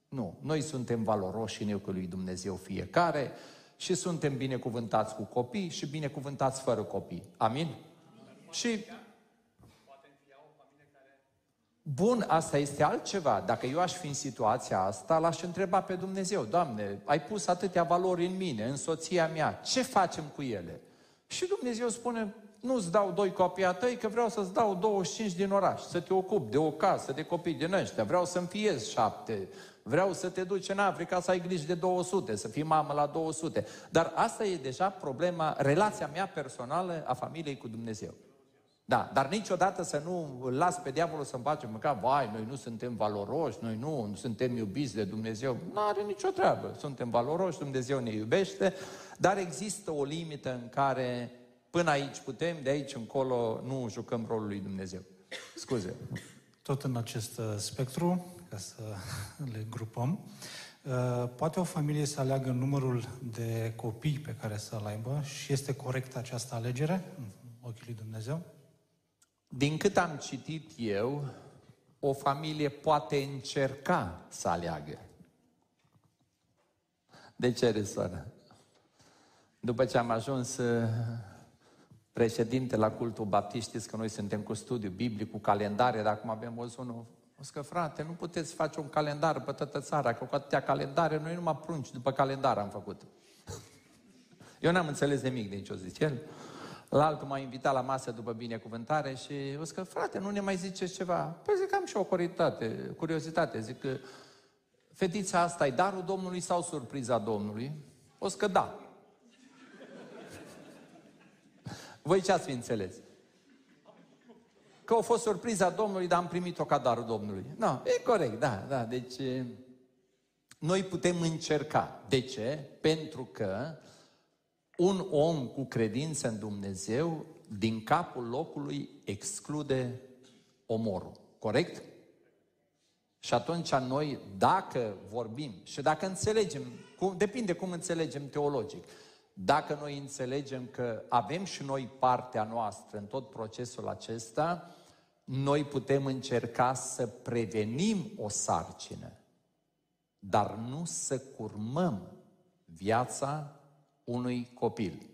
Nu, noi suntem valoroși în ochiul lui Dumnezeu fiecare și suntem binecuvântați cu copii și binecuvântați fără copii. Amin? Și Bun, asta este altceva. Dacă eu aș fi în situația asta, l-aș întreba pe Dumnezeu, Doamne, ai pus atâtea valori în mine, în soția mea, ce facem cu ele? Și Dumnezeu spune, nu-ți dau doi copii a tăi, că vreau să-ți dau 25 din oraș, să te ocupi de o casă, de copii din ăștia, vreau să fiez șapte, vreau să te duci în Africa să ai grijă de 200, să fii mamă la 200. Dar asta e deja problema, relația mea personală a familiei cu Dumnezeu. Da, dar niciodată să nu îl las pe diavolul să-mi face măcar, vai, noi nu suntem valoroși, noi nu, nu suntem iubiți de Dumnezeu. Nu are nicio treabă. Suntem valoroși, Dumnezeu ne iubește, dar există o limită în care până aici putem, de aici încolo nu jucăm rolul lui Dumnezeu. Scuze. Tot în acest uh, spectru, ca să le grupăm, uh, poate o familie să aleagă numărul de copii pe care să-l aibă și este corectă această alegere în ochii lui Dumnezeu? Din cât am citit eu, o familie poate încerca să aleagă. De ce resoară? După ce am ajuns uh, președinte la cultul baptist, știți că noi suntem cu studiu biblic, cu calendare, dar acum avem văzut unul, o că frate, nu puteți face un calendar pe toată țara, că cu atâtea calendare, noi numai prunci după calendar am făcut. Eu n-am înțeles nimic din ce o zice el. La altul m-a invitat la masă după binecuvântare și o că, frate, nu ne mai ziceți ceva? Păi zic, am și o curiozitate, curiozitate. Zic că fetița asta e darul Domnului sau surpriza Domnului? O că da. Voi ce ați fi înțeles? Că a fost surpriza Domnului, dar am primit-o ca darul Domnului. Nu, no, e corect, da, da. Deci, noi putem încerca. De ce? Pentru că un om cu credință în Dumnezeu, din capul locului, exclude omorul. Corect? Și atunci noi, dacă vorbim și dacă înțelegem, cum, depinde cum înțelegem teologic, dacă noi înțelegem că avem și noi partea noastră în tot procesul acesta, noi putem încerca să prevenim o sarcină, dar nu să curmăm viața unui copil.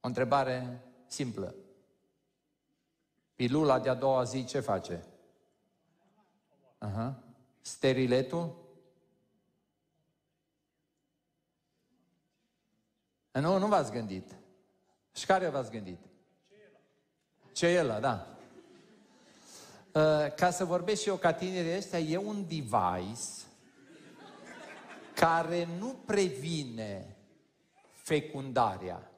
O întrebare simplă. Pilula de-a doua zi ce face? Aha. Steriletul? Nu, nu v-ați gândit. Și care v-ați gândit? Ce e ăla, da. Uh, ca să vorbesc și eu ca tinerii ăștia, e un device care nu previne fecundarea.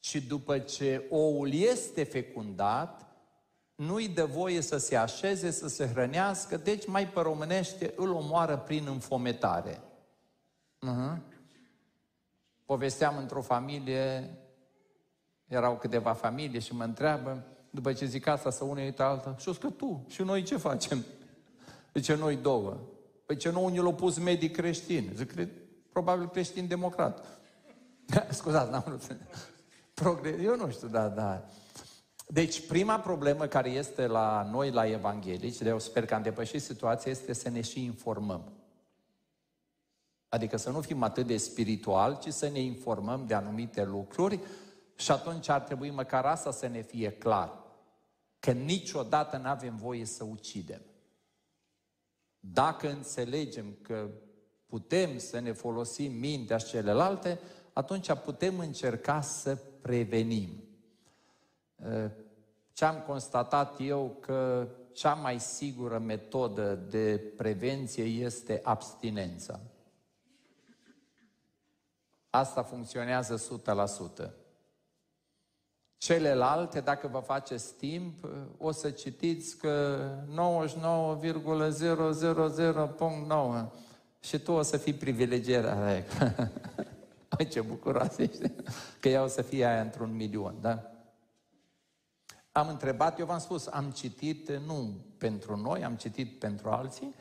Și după ce oul este fecundat, nu-i dă voie să se așeze, să se hrănească, deci mai pe românește îl omoară prin înfometare. Uh-huh. Povesteam într-o familie, erau câteva familii și mă întreabă, după ce zic asta, să une uită alta, și o că tu, și noi ce facem? Zice, noi două. Păi ce nou ne l-a pus medic creștin? Zic, probabil creștin democrat. Scuzați, n-am vrut să... Progres... Eu nu știu, da, da. Deci, prima problemă care este la noi, la evanghelici, de eu sper că am depășit situația, este să ne și informăm. Adică să nu fim atât de spiritual, ci să ne informăm de anumite lucruri și atunci ar trebui măcar asta să ne fie clar. Că niciodată nu avem voie să ucidem. Dacă înțelegem că putem să ne folosim mintea și celelalte, atunci putem încerca să prevenim. Ce am constatat eu că cea mai sigură metodă de prevenție este abstinența. Asta funcționează 100%. Celelalte, dacă vă faceți timp, o să citiți că 99,000.9 și tu o să fii privilegiat. Ai ce bucuroasă ești, că ea o să fie aia într-un milion, da? Am întrebat, eu v-am spus, am citit, nu pentru noi, am citit pentru alții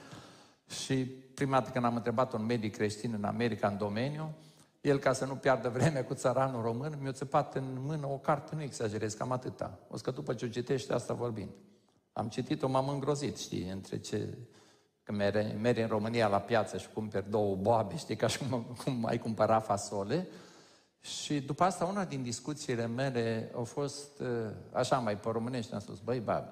și prima dată când am întrebat un medic creștin în America, în domeniu, el, ca să nu piardă vreme cu țăranul român, mi-a țăpat în mână o carte, nu exagerez, cam atâta. O să că după ce o citești, asta vorbim. Am citit-o, m-am îngrozit, știi, între ce Că mere, mergi în România la piață și cumperi două boabe, știi, ca și cum, cum ai cumpăra fasole. Și după asta, una din discuțiile mele a fost, uh, așa mai pe românești, am spus, băi, bab,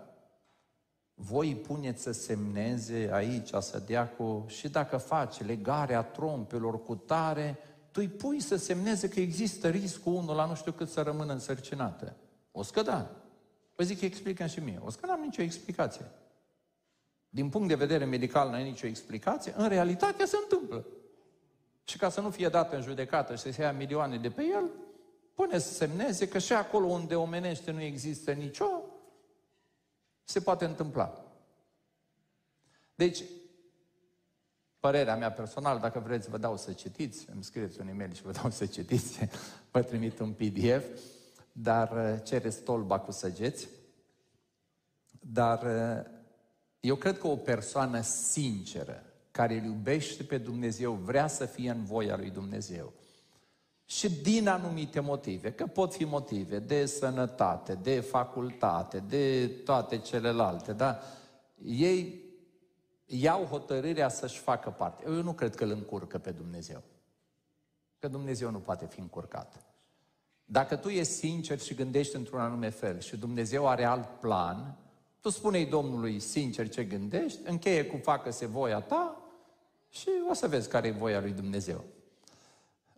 voi puneți să semneze aici, să dea cu... Și dacă faci legarea trompelor cu tare, tu îi pui să semneze că există riscul unul la nu știu cât să rămână însărcinată. O să da. Păi zic, explică și mie. O să n-am nicio explicație. Din punct de vedere medical, nu ai nicio explicație. În realitate se întâmplă. Și ca să nu fie dată în judecată și să se ia milioane de pe el, pune să semneze că și acolo unde omenește nu există nicio, se poate întâmpla. Deci, părerea mea personală, dacă vreți, vă dau să citiți, îmi scrieți un e-mail și vă dau să citiți, vă trimit un PDF, dar uh, cereți tolba cu săgeți. Dar uh, eu cred că o persoană sinceră, care îl iubește pe Dumnezeu, vrea să fie în voia lui Dumnezeu. Și din anumite motive, că pot fi motive de sănătate, de facultate, de toate celelalte, da? Ei iau hotărârea să-și facă parte. Eu nu cred că îl încurcă pe Dumnezeu. Că Dumnezeu nu poate fi încurcat. Dacă tu ești sincer și gândești într-un anume fel și Dumnezeu are alt plan, tu spune-i Domnului sincer ce gândești, încheie cu facă-se voia ta și o să vezi care e voia lui Dumnezeu.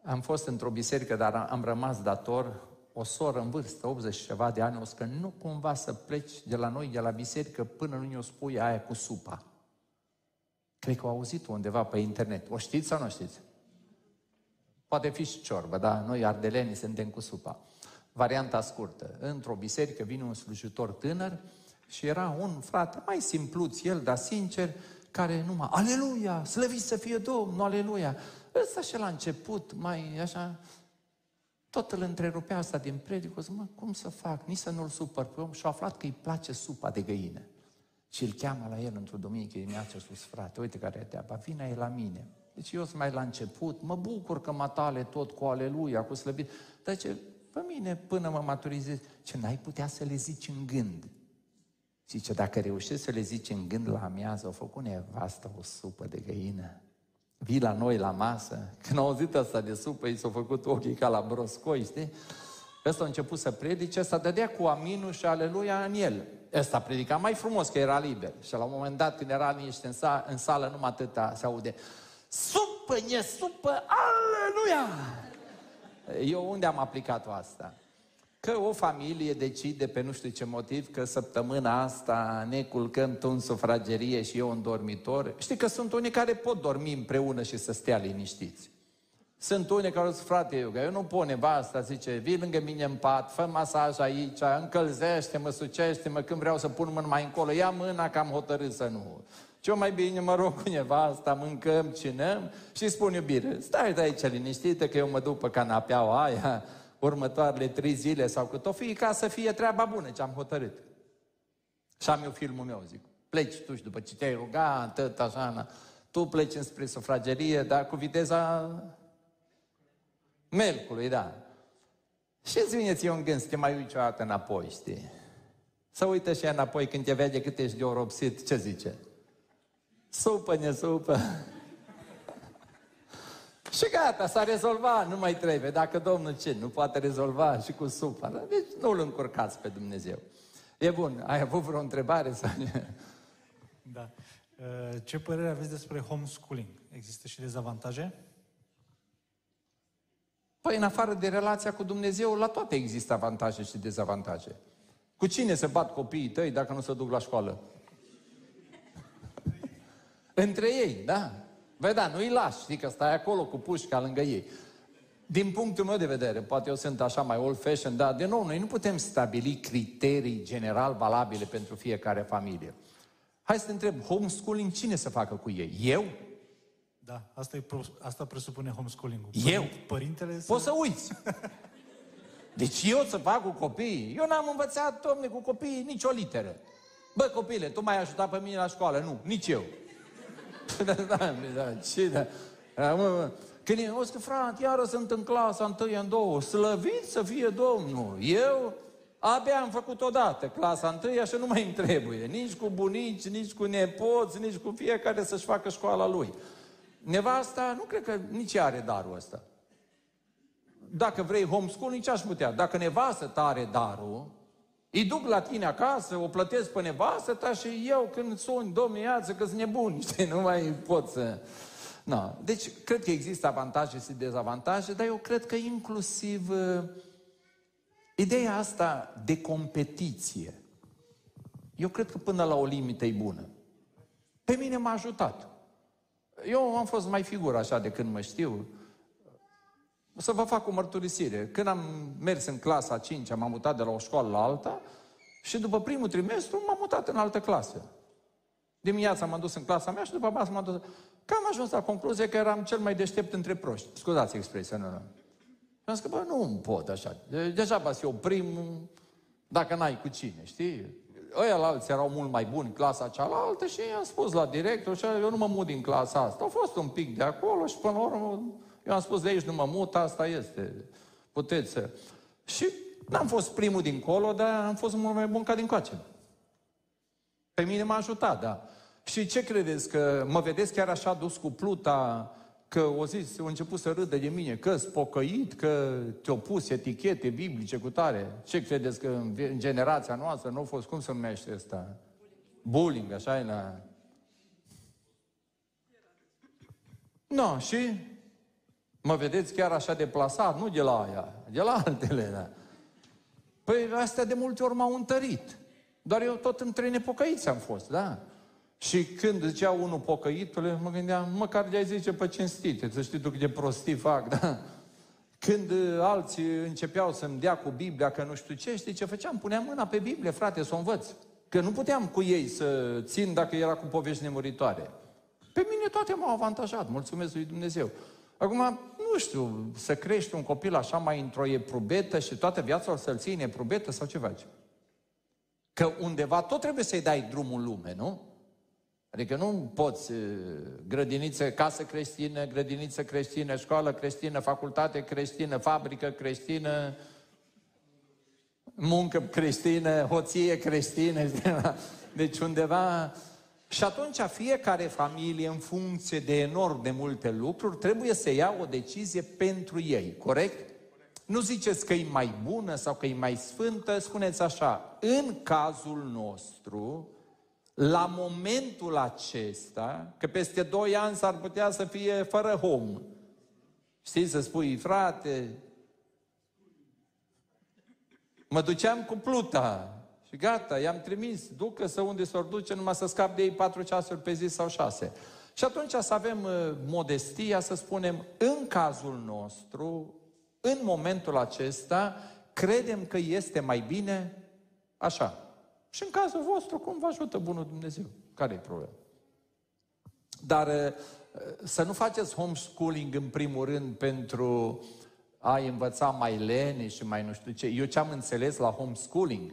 Am fost într-o biserică, dar am rămas dator o soră în vârstă, 80 și ceva de ani, o că nu cumva să pleci de la noi, de la biserică, până nu ne-o spui aia cu supa. Cred că au auzit undeva pe internet. O știți sau nu știți? Poate fi și ciorbă, da? Noi ardelenii suntem cu supa. Varianta scurtă. Într-o biserică vine un slujitor tânăr și era un frate mai simpluț el, dar sincer, care numai, aleluia, slăvit să fie Domnul, aleluia. Ăsta și la început, mai așa, tot îl întrerupea asta din predică, zic, mă, cum să fac, nici să nu-l supăr pe om și-a aflat că îi place supa de găină. Și îl cheamă la el într-o duminică dimineață sus, frate, uite care e treaba, vine el la mine. Deci eu sunt mai la început, mă bucur că mă tale tot cu aleluia, cu slăbit. Dar ce, pe mine, până mă maturizez, ce n-ai putea să le zici în gând. Zice, dacă reușești să le zici în gând la amiază, au făcut nevastă o supă de găină. Vii la noi la masă. Când au auzit asta de supă, i s-au făcut ochii ca la broscoi, știi? Ăsta a început să predice, ăsta dădea cu aminul și aleluia în el. Ăsta predica mai frumos, că era liber. Și la un moment dat, când era liniște în, sală, în sală, numai atâta se aude. Supă, e supă, aleluia! Eu unde am aplicat-o asta? Că o familie decide pe nu știu ce motiv că săptămâna asta ne culcăm tu în sufragerie și eu în dormitor. Știi că sunt unii care pot dormi împreună și să stea liniștiți. Sunt unii care zic, frate, eu, eu nu pun nevasta, zice, vii lângă mine în pat, fă masaj aici, încălzește-mă, sucește-mă, când vreau să pun mâna mai încolo, ia mâna că am hotărât să nu. Ce mai bine mă rog cu nevasta, mâncăm, cinăm și spun iubire, stai de aici liniștită că eu mă duc pe canapeaua aia, următoarele trei zile sau cât o fi, ca să fie treaba bună ce am hotărât. Și am eu filmul meu, zic, pleci tu și după ce te-ai rugat, tot așa, na, tu pleci înspre sufragerie, dar cu viteza melcului, da. Și îți vine ție un gând să te mai uiți o dată înapoi, știi? Să uită și înapoi când te vede cât ești de oropsit, ce zice? Supă, ne supă. Și gata, s-a rezolvat, nu mai trebuie. Dacă Domnul ce, nu poate rezolva și cu supa. Deci nu îl încurcați pe Dumnezeu. E bun, ai avut vreo întrebare? Sau... Da. Uh, ce părere aveți despre homeschooling? Există și dezavantaje? Păi, în afară de relația cu Dumnezeu, la toate există avantaje și dezavantaje. Cu cine se bat copiii tăi dacă nu se duc la școală? Între ei, da? Băi, da, nu-i lași, știi că stai acolo cu pușca lângă ei. Din punctul meu de vedere, poate eu sunt așa mai old fashion, dar de nou, noi nu putem stabili criterii general valabile pentru fiecare familie. Hai să te întreb, homeschooling cine să facă cu ei? Eu? Da, asta, e, asta presupune homeschooling-ul. Eu? Părintele să... Poți să uiți. Deci eu să fac cu copiii? Eu n-am învățat, domne, cu copiii nicio literă. Bă, copile, tu m-ai ajutat pe mine la școală? Nu, nici eu. da, da, da, ce da. Mă, când e, o să frate, iară sunt în clasa întâi, în două, slăvit să fie Domnul. Eu abia am făcut odată clasa întâi, așa nu mai îmi trebuie. Nici cu bunici, nici cu nepoți, nici cu fiecare să-și facă școala lui. Nevasta, nu cred că nici are darul ăsta. Dacă vrei homeschool, nici aș putea. Dacă nevastă ta are darul, Îi duc la tine acasă, o plătesc pe nevastă ta și eu când sun, domnule, iață că sunt nebun, știi, nu mai pot să... No. Deci, cred că există avantaje și dezavantaje, dar eu cred că inclusiv uh, ideea asta de competiție, eu cred că până la o limită e bună. Pe mine m-a ajutat. Eu am fost mai figură așa de când mă știu. O să vă fac o mărturisire. Când am mers în clasa 5, am mutat de la o școală la alta și după primul trimestru m-am mutat în altă clasă. Dimineața m-am dus în clasa mea și după masă m-am dus... Că am ajuns la concluzie că eram cel mai deștept între proști. Scuzați expresia, nu, nu. Și am zis că, bă, nu pot așa. Deja va eu primul, dacă n-ai cu cine, știi? Ăia la alții erau mult mai buni, clasa cealaltă și i-am spus la director și eu nu mă mut din clasa asta. Au fost un pic de acolo și până la urmă eu am spus de aici nu mă mut, asta este. Puteți să... Și n-am fost primul dincolo, dar am fost mult mai bun ca din coace. Pe mine m-a ajutat, da. Și ce credeți? Că mă vedeți chiar așa dus cu pluta, că o zis, au început să râdă de mine, că spocăit, că te-au pus etichete biblice cu tare. Ce credeți că în, în generația noastră nu a fost, cum se numește asta? Bullying, așa e la... Nu, no, și mă vedeți chiar așa deplasat, nu de la aia, de la altele, da. Păi astea de multe ori m-au întărit. Doar eu tot între nepocăiți am fost, da? Și când zicea unul pocăitule, mă gândeam, măcar de-ai zice pe cinstite, să știi tu cât de prostii fac, da? Când uh, alții începeau să-mi dea cu Biblia, că nu știu ce, știi ce făceam? Puneam mâna pe Biblie, frate, să o învăț. Că nu puteam cu ei să țin dacă era cu povești nemuritoare. Pe mine toate m-au avantajat, mulțumesc lui Dumnezeu. Acum, nu știu, să crești un copil așa mai într-o eprubetă și toată viața o să-l ții în eprubetă sau ce faci? Că undeva tot trebuie să-i dai drumul în lume, nu? Adică nu poți grădiniță, casă creștină, grădiniță creștină, școală creștină, facultate creștină, fabrică creștină, muncă creștină, hoție creștină. Deci undeva... Și atunci fiecare familie, în funcție de enorm de multe lucruri, trebuie să ia o decizie pentru ei, corect? Nu ziceți că e mai bună sau că e mai sfântă, spuneți așa, în cazul nostru, la momentul acesta, că peste doi ani s-ar putea să fie fără hom. Știi, să spui, frate, mă duceam cu pluta și gata, i-am trimis, ducă să unde s-or duce, numai să scap de ei patru ceasuri pe zi sau șase. Și atunci să avem uh, modestia să spunem, în cazul nostru, în momentul acesta, credem că este mai bine așa. Și în cazul vostru, cum vă ajută Bunul Dumnezeu? Care e problema? Dar uh, să nu faceți homeschooling în primul rând pentru a învăța mai lene și mai nu știu ce. Eu ce am înțeles la homeschooling,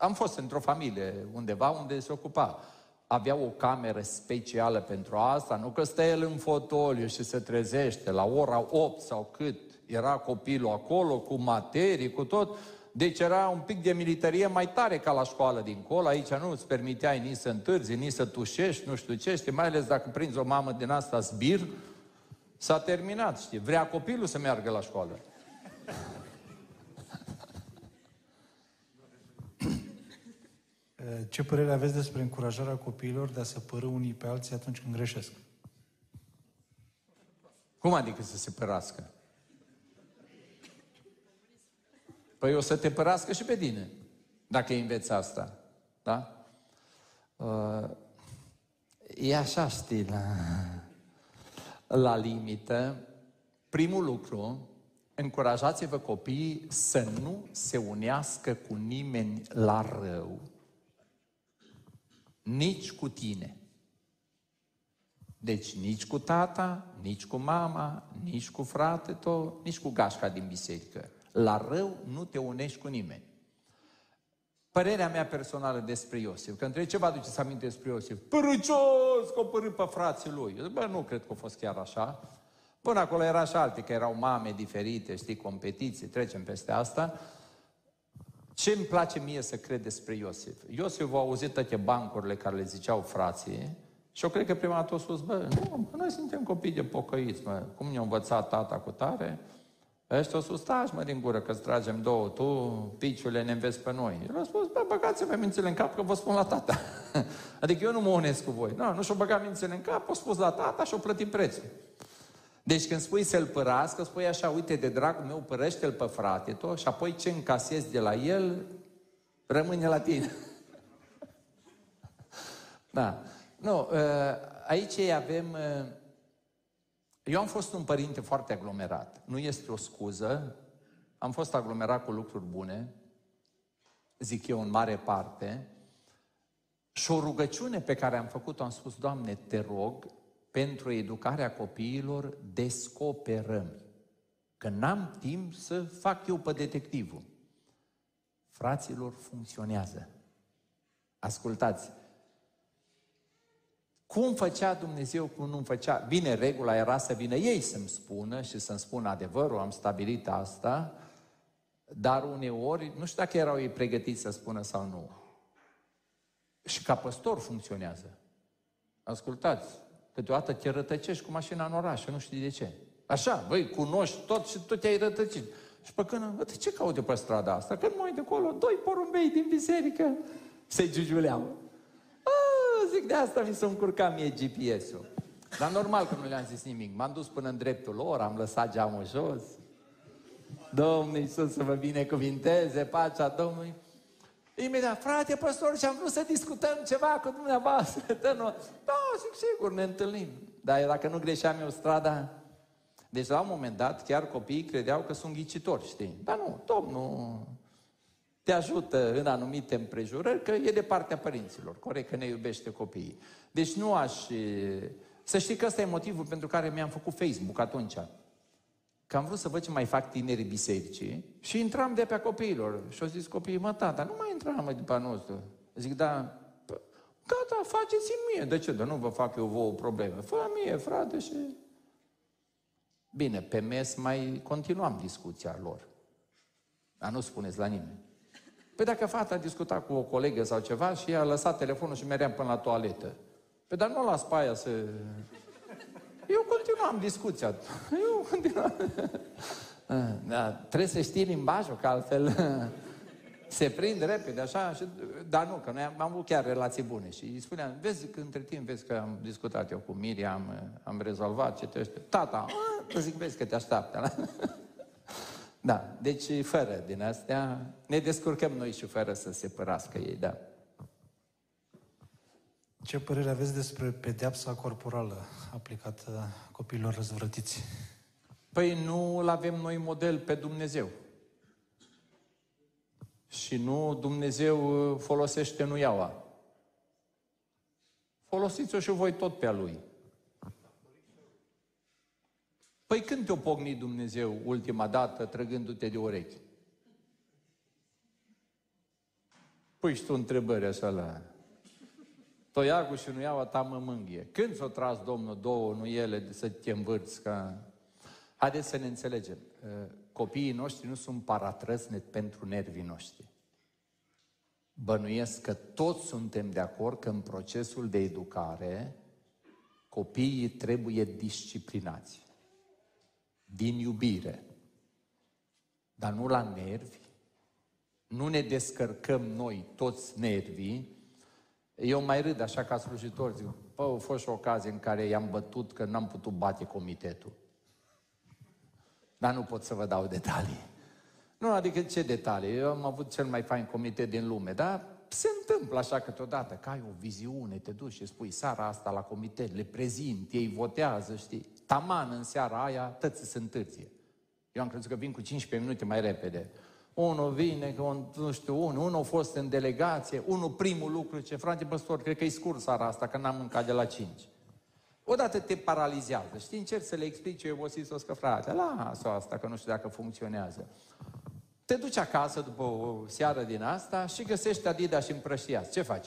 am fost într-o familie undeva unde se ocupa. Avea o cameră specială pentru asta, nu că stă el în fotoliu și se trezește la ora 8 sau cât era copilul acolo, cu materii, cu tot. Deci era un pic de militarie mai tare ca la școală dincolo. Aici nu îți permiteai nici să întârzi, nici să tușești, nu știu ce, știi, mai ales dacă prinzi o mamă din asta zbir, s-a terminat, știi. Vrea copilul să meargă la școală. Ce părere aveți despre încurajarea copiilor de a se pără unii pe alții atunci când greșesc? Cum adică să se părască? Păi o să te părască și pe tine, dacă înveți asta. Da? Uh, e așa, știi, la, la limită. Primul lucru, încurajați-vă copiii să nu se unească cu nimeni la rău, nici cu tine. Deci nici cu tata, nici cu mama, nici cu frate tău, nici cu gașca din biserică. La rău nu te unești cu nimeni. Părerea mea personală despre Iosif, că între ce vă aduceți aminte despre Iosif? Părâcios, că o părât pe frații lui. Eu zic, bă, nu cred că a fost chiar așa. Până acolo era și alte, că erau mame diferite, știi, competiții, trecem peste asta. Ce îmi place mie să cred despre Iosif? Iosif a auzit toate bancurile care le ziceau frații și eu cred că prima dată a spus, bă, nu, noi suntem copii de pocăiți, mă. cum ne-a învățat tata cu tare, Ăștia o spus, taci mă din gură că tragem două, tu, piciule, ne înveți pe noi. El a spus, bă, băgați-vă mințile în cap că vă spun la tata. adică eu nu mă unesc cu voi. Nu, nu și-o băgat mințile în cap, o spus la tata și-o plătit prețul. Deci când spui să-l părască, spui așa, uite, de dragul meu, părăște-l pe frate tot și apoi ce încasezi de la el, rămâne la tine. da. Nu, ă, aici avem... Ă, eu am fost un părinte foarte aglomerat. Nu este o scuză. Am fost aglomerat cu lucruri bune, zic eu, în mare parte. Și o rugăciune pe care am făcut-o, am spus, Doamne, te rog, pentru educarea copiilor, descoperăm. Că n-am timp să fac eu pe detectivul. Fraților, funcționează. Ascultați, cum făcea Dumnezeu, cum nu făcea? Bine, regula era să vină ei să-mi spună și să-mi spună adevărul, am stabilit asta, dar uneori, nu știu dacă erau ei pregătiți să spună sau nu. Și ca păstor funcționează. Ascultați, câteodată te rătăcești cu mașina în oraș nu știi de ce. Așa, băi, cunoști tot și tu te-ai rătăcit. Și pe când, ce caute pe strada asta? Când mă uit de acolo, doi porumbei din biserică se giugiuleau zic, de asta mi s-a încurcat mie GPS-ul. Dar normal că nu le-am zis nimic. M-am dus până în dreptul lor, am lăsat geamul jos. Domnul Iisus să vă binecuvinteze, pacea Domnului. Imediat, frate păstor, și am vrut să discutăm ceva cu dumneavoastră. Da, zic, sigur, ne întâlnim. Dar dacă nu greșeam eu strada... Deci la un moment dat, chiar copiii credeau că sunt ghicitori, știi? Dar nu, Domnul te ajută în anumite împrejurări, că e de partea părinților, corect, că ne iubește copiii. Deci nu aș... Să știi că ăsta e motivul pentru care mi-am făcut Facebook atunci. Că am vrut să văd ce mai fac tinerii bisericii și intram de pe a copiilor. Și au zis copiii, mă, tata, nu mai intram mai după nostru. Zic, da, gata, faceți-mi mie. De ce? Dar nu vă fac eu vouă probleme. Fă mie, frate, și... Bine, pe mes mai continuam discuția lor. Dar nu spuneți la nimeni. Păi dacă fata discuta cu o colegă sau ceva și ea a lăsat telefonul și meream până la toaletă. Păi dar nu las pe aia să... Eu continuam discuția. Eu continuam. Da, trebuie să știi limbajul, că altfel se prind repede, așa, și, dar nu, că noi am, am avut chiar relații bune și îi spuneam, vezi că între timp, vezi că am discutat eu cu Miriam, am, am rezolvat ce te Tata, a, zic, vezi că te așteaptă. Da, deci fără din astea, ne descurcăm noi și fără să se părască ei, da. Ce părere aveți despre pedeapsa corporală aplicată copiilor răzvrătiți? Păi nu îl avem noi model pe Dumnezeu. Și nu Dumnezeu folosește nuiaua. Folosiți-o și voi tot pe a Lui. Păi când te-o pogni Dumnezeu ultima dată trăgându-te de urechi? Păi și tu întrebări așa la... Toiagul și nu iau ta mă mânghie. Când s-o tras Domnul două nuiele să te învârți ca... Haideți să ne înțelegem. Ă, copiii noștri nu sunt paratrăsnet pentru nervii noștri. Bănuiesc că toți suntem de acord că în procesul de educare copiii trebuie disciplinați din iubire, dar nu la nervi, nu ne descărcăm noi toți nervii, eu mai râd așa ca slujitor, zic, bă, a fost și o ocazie în care i-am bătut că n-am putut bate comitetul. Dar nu pot să vă dau detalii. Nu, adică ce detalii? Eu am avut cel mai fain comitet din lume, dar se întâmplă așa câteodată, că ai o viziune, te duci și spui seara asta la comitet, le prezint, ei votează, știi? Taman în seara aia, tăți se întârție. Eu am crezut că vin cu 15 minute mai repede. Unul vine, că un, nu știu, unul, unul a fost în delegație, unul primul lucru, ce frate păstor, cred că e scurs seara asta, că n-am mâncat de la 5. Odată te paralizează, știi, încerci să le explici eu obosit să că frate, lasă asta, că nu știu dacă funcționează. Te duci acasă după o seară din asta și găsești Adidas și împrăștiați. Ce faci?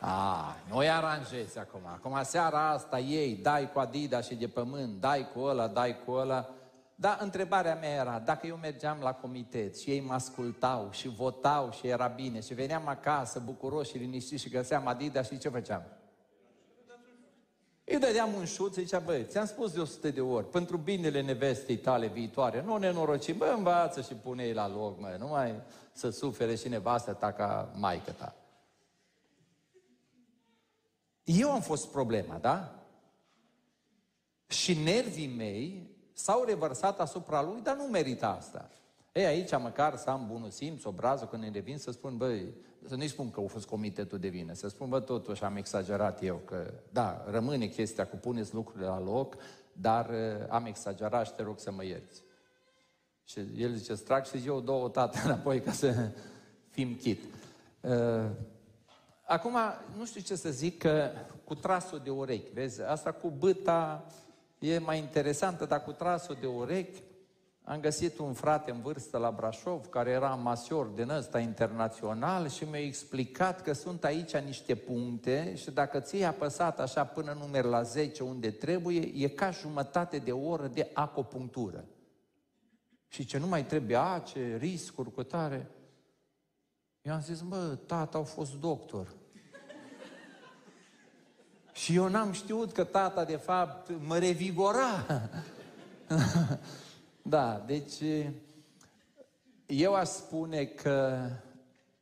A, noi aranjezi acum. Acum seara asta ei, dai cu Adidas și de pământ, dai cu ăla, dai cu ăla. Dar întrebarea mea era, dacă eu mergeam la comitet și ei mă ascultau și votau și era bine și veneam acasă bucuroși și liniștiți și găseam Adidas și ce făceam? Îi dădeam un șut, zicea, băi, ți-am spus de 100 de ori, pentru binele nevestei tale viitoare, nu ne norocim, bă, învață și pune ei la loc, mă, nu mai să sufere și nevastă ta ca maică ta. Eu am fost problema, da? Și nervii mei s-au revărsat asupra lui, dar nu merită asta. Ei, aici măcar să am bunul simț, obrazul, când îmi revin, să spun, băi, să nu-i spun că a fost comitetul de vină, să spun, bă, totuși am exagerat eu, că da, rămâne chestia cu puneți lucrurile la loc, dar uh, am exagerat și te rog să mă ierți. Și el zice, trag și eu două tată înapoi ca să fim chit. Uh, acum, nu știu ce să zic, că cu trasul de urechi, vezi, asta cu băta e mai interesantă, dar cu trasul de urechi, am găsit un frate în vârstă la Brașov, care era masior din ăsta internațional și mi-a explicat că sunt aici niște puncte și dacă ți-ai apăsat așa până numeri la 10 unde trebuie, e ca jumătate de oră de acupunctură. Și ce nu mai trebuie, a, ce riscuri cu tare. Eu am zis, bă, tata au fost doctor. Și eu n-am știut că tata, de fapt, mă revigora. Da, deci eu aș spune că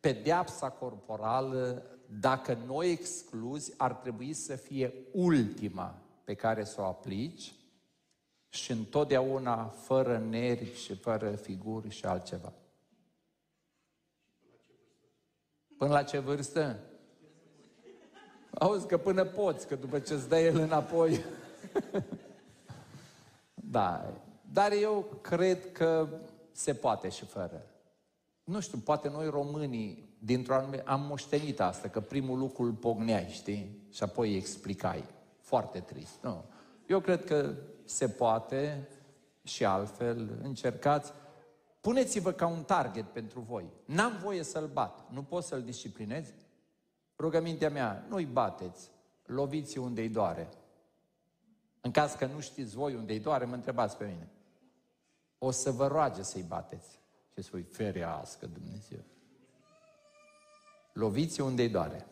pedeapsa corporală, dacă noi excluzi, ar trebui să fie ultima pe care să o aplici și întotdeauna fără nervi și fără figuri și altceva. Până la ce vârstă? Auzi că până poți, că după ce îți dă el înapoi. da, dar eu cred că se poate și fără. Nu știu, poate noi românii, dintr-o anume, am moștenit asta, că primul lucru îl pogneai, știi? Și apoi îi explicai. Foarte trist. Nu. Eu cred că se poate și altfel. Încercați. Puneți-vă ca un target pentru voi. N-am voie să-l bat. Nu pot să-l disciplinez? Rugămintea mea, nu-i bateți. Loviți unde-i doare. În caz că nu știți voi unde-i doare, mă întrebați pe mine o să vă roage să-i bateți. Și spui, ferească Dumnezeu. Loviți unde-i doare.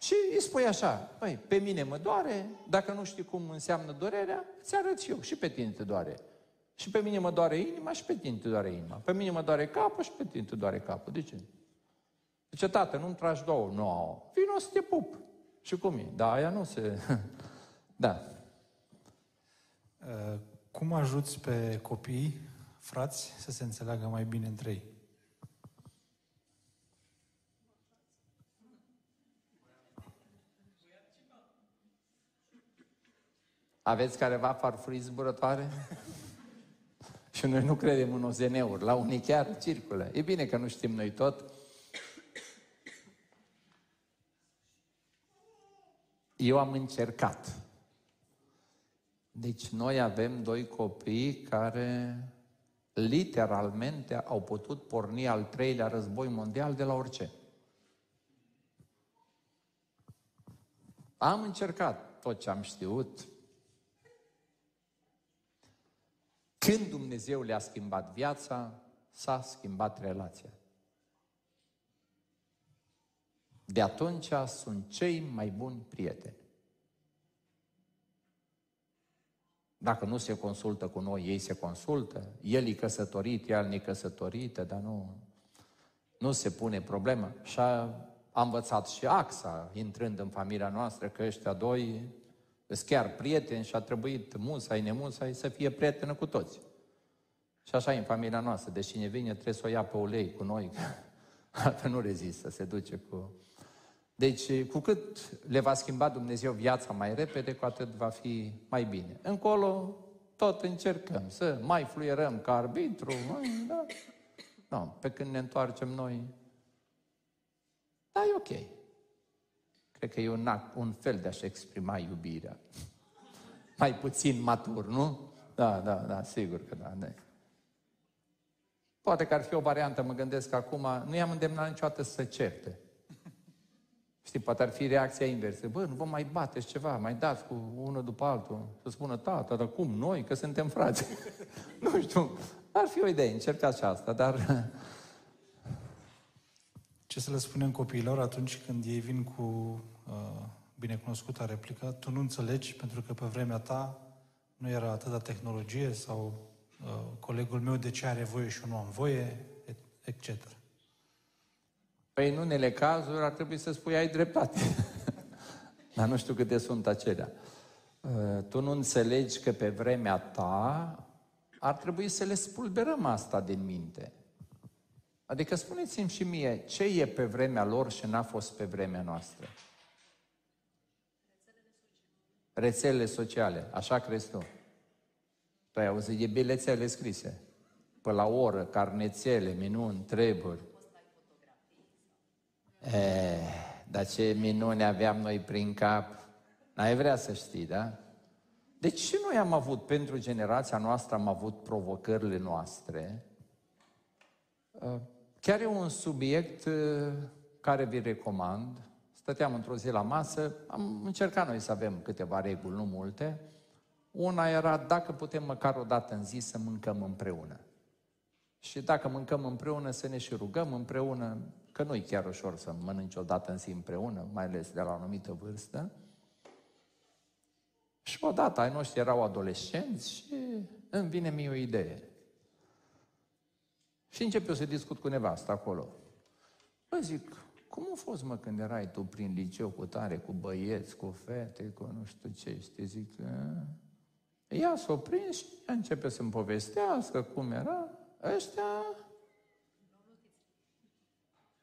Și îi spui așa, păi, pe mine mă doare, dacă nu știi cum înseamnă durerea, ți arăt și eu, și pe tine te doare. Și pe mine mă doare inima și pe tine te doare inima. Pe mine mă doare capul și pe tine te doare capul. De ce? Zice, tată, nu-mi tragi două. Nu, no. vino să te pup. Și cum e? Da, aia nu se... da. Uh, cum ajuți pe copii, frați, să se înțeleagă mai bine între ei? Aveți careva farfurii zburătoare? și noi nu credem în OZN-uri, la unii chiar circulă. E bine că nu știm noi tot. Eu am încercat deci noi avem doi copii care literalmente au putut porni al treilea război mondial de la orice. Am încercat tot ce am știut. Când Dumnezeu le-a schimbat viața, s-a schimbat relația. De atunci sunt cei mai buni prieteni. Dacă nu se consultă cu noi, ei se consultă. El e căsătorit, el necăsătorită, dar nu, nu se pune problemă. Și a, a învățat și AXA, intrând în familia noastră, că ăștia doi sunt chiar prieteni și a trebuit musai, nemusai să fie prietenă cu toți. Și așa e în familia noastră. Deci cine vine trebuie să o ia pe ulei cu noi, altfel nu rezistă, se duce cu... Deci, cu cât le va schimba Dumnezeu viața mai repede, cu atât va fi mai bine. Încolo, tot încercăm să mai fluierăm ca arbitru, mai, da. No, pe când ne întoarcem noi, da, e ok. Cred că e un, act, un fel de a-și exprima iubirea. Mai puțin matur, nu? Da, da, da, sigur că da. da. Poate că ar fi o variantă, mă gândesc acum, nu i-am îndemnat niciodată să certe. Știi, poate ar fi reacția inversă. Bă, nu vă mai bateți ceva, mai dați cu unul după altul. Să spună, tata, dar cum noi, că suntem frați? nu știu, ar fi o idee, încercați și asta, dar... Ce să le spunem copiilor atunci când ei vin cu uh, binecunoscuta replică, tu nu înțelegi pentru că pe vremea ta nu era atâta tehnologie sau uh, colegul meu de ce are voie și eu nu am voie, etc. Păi în unele cazuri ar trebui să spui ai dreptate. Dar nu știu câte sunt acelea. Uh, tu nu înțelegi că pe vremea ta ar trebui să le spulberăm asta din minte. Adică spuneți-mi și mie, ce e pe vremea lor și n-a fost pe vremea noastră? Rețelele sociale, așa crezi tu? Tu ai auzit de bilețele scrise. Pe la oră, carnețele, minuni, treburi. E, dar ce minuni aveam noi prin cap? N-ai vrea să știi, da? Deci și noi am avut, pentru generația noastră, am avut provocările noastre. Chiar e un subiect care vi recomand. Stăteam într-o zi la masă, am încercat noi să avem câteva reguli, nu multe. Una era dacă putem măcar o dată în zi să mâncăm împreună. Și dacă mâncăm împreună, să ne și rugăm împreună, că nu e chiar ușor să mănânci o dată în zi împreună, mai ales de la o anumită vârstă. Și odată ai noștri erau adolescenți și îmi vine mie o idee. Și încep eu să discut cu nevasta acolo. Bă, zic, cum a fost, mă, când erai tu prin liceu cu tare, cu băieți, cu fete, cu nu știu ce, știi, zic, a? ea s-o prins și ea începe să-mi povestească cum era. Ăștia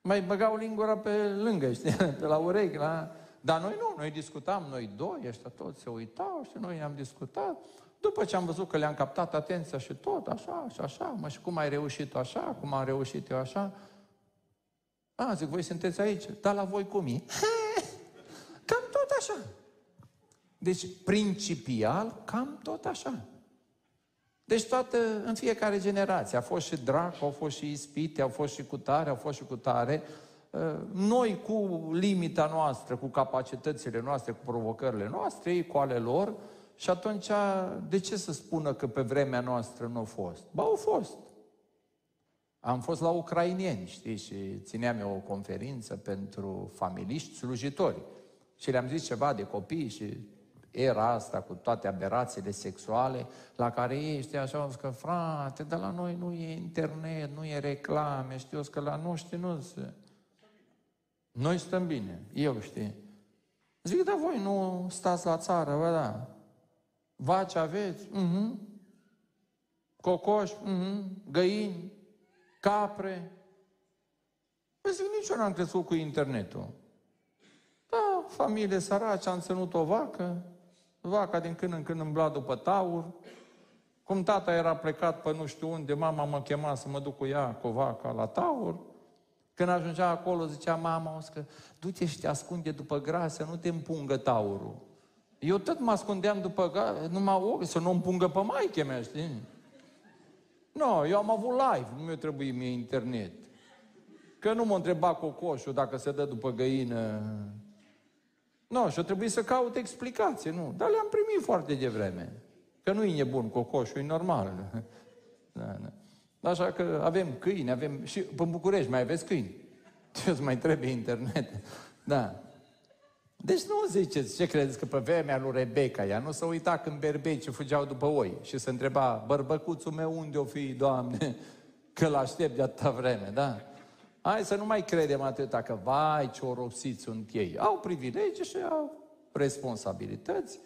mai băgau lingura pe lângă, știi, pe la urechi, la... Dar noi nu, noi discutam, noi doi, ăștia toți se uitau și noi am discutat. După ce am văzut că le-am captat atenția și tot, așa și așa, mă, și cum ai reușit așa, cum am reușit eu așa. A, zic, voi sunteți aici, dar la voi cum e? Cam tot așa. Deci, principial, cam tot așa. Deci toată, în fiecare generație, a fost și drac, au fost și ispite, au fost și cutare, au fost și cutare. Noi cu limita noastră, cu capacitățile noastre, cu provocările noastre, ei cu ale lor, și atunci, de ce să spună că pe vremea noastră nu a fost? Ba, au fost. Am fost la ucrainieni, știi, și țineam eu o conferință pentru familiști slujitori. Și le-am zis ceva de copii și era asta cu toate aberațiile sexuale, la care ei, știi, așa, au că, frate, dar la noi nu e internet, nu e reclame, știu, că la noștri nu se... Noi stăm bine, eu, știi. Zic, da, voi nu stați la țară, bă, da. Vaci aveți? Mhm. Cocoși? Mhm. Găini? Capre? Păi zic, nici eu n-am crescut cu internetul. Da, familie sărace, am ținut o vacă, vaca din când în când îmbla după taur. Cum tata era plecat pe nu știu unde, mama mă chema să mă duc cu ea, cu vaca, la taur. Când ajungea acolo, zicea mama, o că du-te și te ascunde după grasă, nu te împungă taurul. Eu tot mă ascundeam după grasă, numai ochi, să nu împungă pe maiche mea, știi? Nu, no, eu am avut live, nu mi-a trebuit mie internet. Că nu m-a întrebat cocoșul dacă se dă după găină. Nu, no, și-a trebuit să caut explicație, nu. Dar le-am primit foarte devreme. Că nu e nebun cocoșul, e normal. Da, da. Așa că avem câini, avem... Și pe București mai aveți câini. Ce îți mai trebuie internet? Da. Deci nu ziceți, ce credeți că pe vremea lui Rebecca, ea nu se uita când berbecii fugeau după oi și se întreba, bărbăcuțul meu unde o fi, Doamne, că l-aștept de atâta vreme, da? Hai să nu mai credem atâta că, vai, ce oropsiți sunt ei. Au privilegii și au responsabilități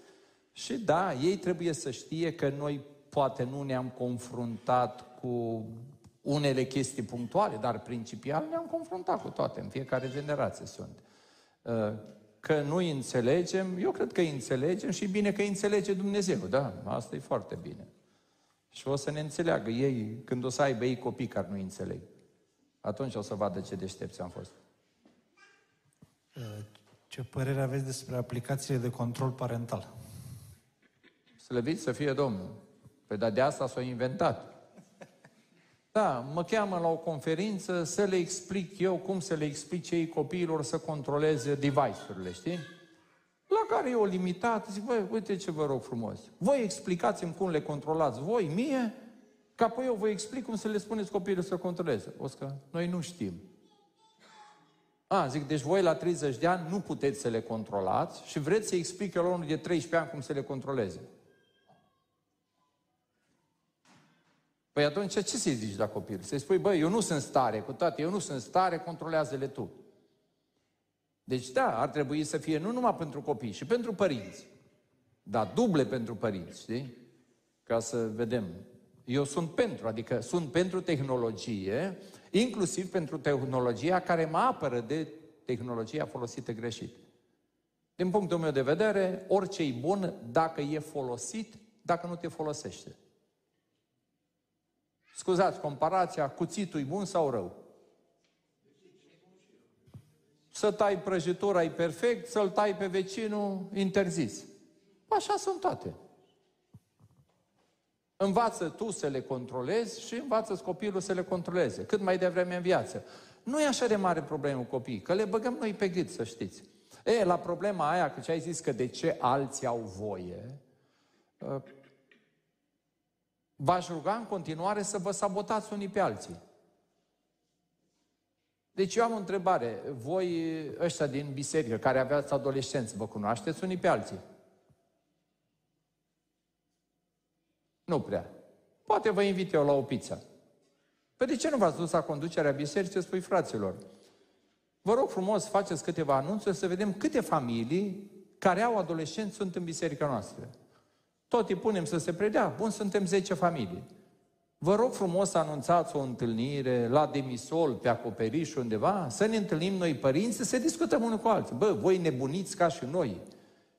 și da, ei trebuie să știe că noi poate nu ne-am confruntat cu unele chestii punctuale, dar principial ne-am confruntat cu toate, în fiecare generație sunt. Uh, că nu îi înțelegem, eu cred că îi înțelegem și bine că îi înțelege Dumnezeu, da, asta e foarte bine. Și o să ne înțeleagă ei, când o să aibă ei copii care nu înțeleg. Atunci o să vadă ce deștepți am fost. Ce părere aveți despre aplicațiile de control parental? Slăvit să fie Domnul. Păi dar de asta s-a inventat. Da, mă cheamă la o conferință să le explic eu cum să le explic ei copiilor să controleze device-urile, știi? La care eu limitat, zic, băi, uite ce vă rog frumos. Voi explicați-mi cum le controlați voi mie, ca apoi eu vă explic cum să le spuneți copiilor să controleze. O să noi nu știm. A, zic, deci voi la 30 de ani nu puteți să le controlați și vreți să explice la unul de 13 ani cum să le controleze. Păi atunci ce să-i zici la copil? Să-i spui, băi, eu nu sunt stare, cu toate, eu nu sunt stare, controlează-le tu. Deci da, ar trebui să fie nu numai pentru copii, și pentru părinți. Da, duble pentru părinți, știi? Ca să vedem. Eu sunt pentru, adică sunt pentru tehnologie, inclusiv pentru tehnologia care mă apără de tehnologia folosită greșit. Din punctul meu de vedere, orice e bun dacă e folosit, dacă nu te folosește. Scuzați comparația, cuțitul e bun sau rău? Să tai prăjitura e perfect, să-l tai pe vecinul interzis. Așa sunt toate. Învață tu să le controlezi și învață copilul să le controleze. Cât mai devreme în viață. Nu e așa de mare problemă cu copiii, că le băgăm noi pe gât, să știți. E, la problema aia, că ce ai zis că de ce alții au voie, ă, v-aș ruga în continuare să vă sabotați unii pe alții. Deci eu am o întrebare. Voi ăștia din biserică, care aveați adolescenți, vă cunoașteți unii pe alții? Nu prea. Poate vă invit eu la o pizza. Păi de ce nu v-ați dus la conducerea bisericii să spui fraților? Vă rog frumos, faceți câteva anunțuri să vedem câte familii care au adolescenți sunt în biserica noastră. Tot îi punem să se predea. Bun, suntem 10 familii. Vă rog frumos să anunțați o întâlnire la demisol, pe acoperiș undeva, să ne întâlnim noi părinți, să se discutăm unul cu alții. Bă, voi nebuniți ca și noi.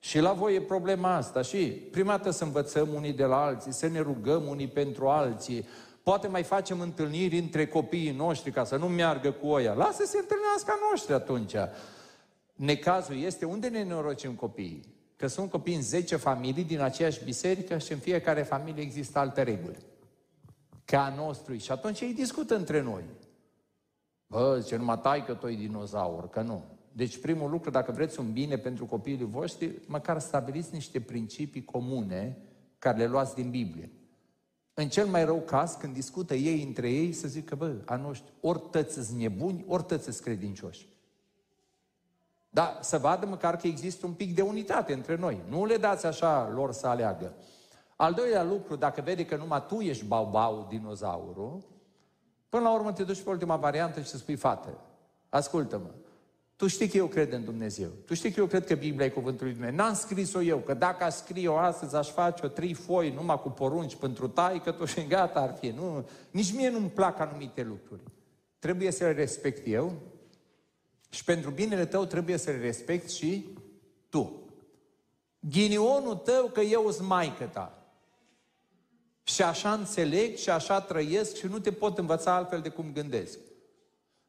Și la voi e problema asta și prima dată să învățăm unii de la alții, să ne rugăm unii pentru alții, poate mai facem întâlniri între copiii noștri ca să nu meargă cu oia. Lasă să se întâlnească a noștri atunci. Necazul este unde ne norocim copiii. Că sunt copii în 10 familii din aceeași biserică și în fiecare familie există alte reguli. Ca a nostru. Și atunci ei discută între noi. Bă, zice, numai tai că tu dinozaur, că nu. Deci primul lucru, dacă vreți un bine pentru copiii voștri, măcar stabiliți niște principii comune care le luați din Biblie. În cel mai rău caz, când discută ei între ei, să zică, bă, a noștri, ori tăți nebuni, ori tăți credincioși. Da, să vadă măcar că există un pic de unitate între noi. Nu le dați așa lor să aleagă. Al doilea lucru, dacă vede că numai tu ești bau-bau, dinozaurul, până la urmă te duci pe ultima variantă și spui, fată, ascultă-mă, tu știi că eu cred în Dumnezeu. Tu știi că eu cred că Biblia e cuvântul lui Dumnezeu. N-am scris-o eu, că dacă aș scrie-o astăzi, aș face o trei foi numai cu porunci pentru tai, că tu și gata ar fi. Nu, nici mie nu-mi plac anumite lucruri. Trebuie să le respect eu și pentru binele tău trebuie să le respect și tu. Ghinionul tău că eu sunt maică ta. Și așa înțeleg și așa trăiesc și nu te pot învăța altfel de cum gândesc.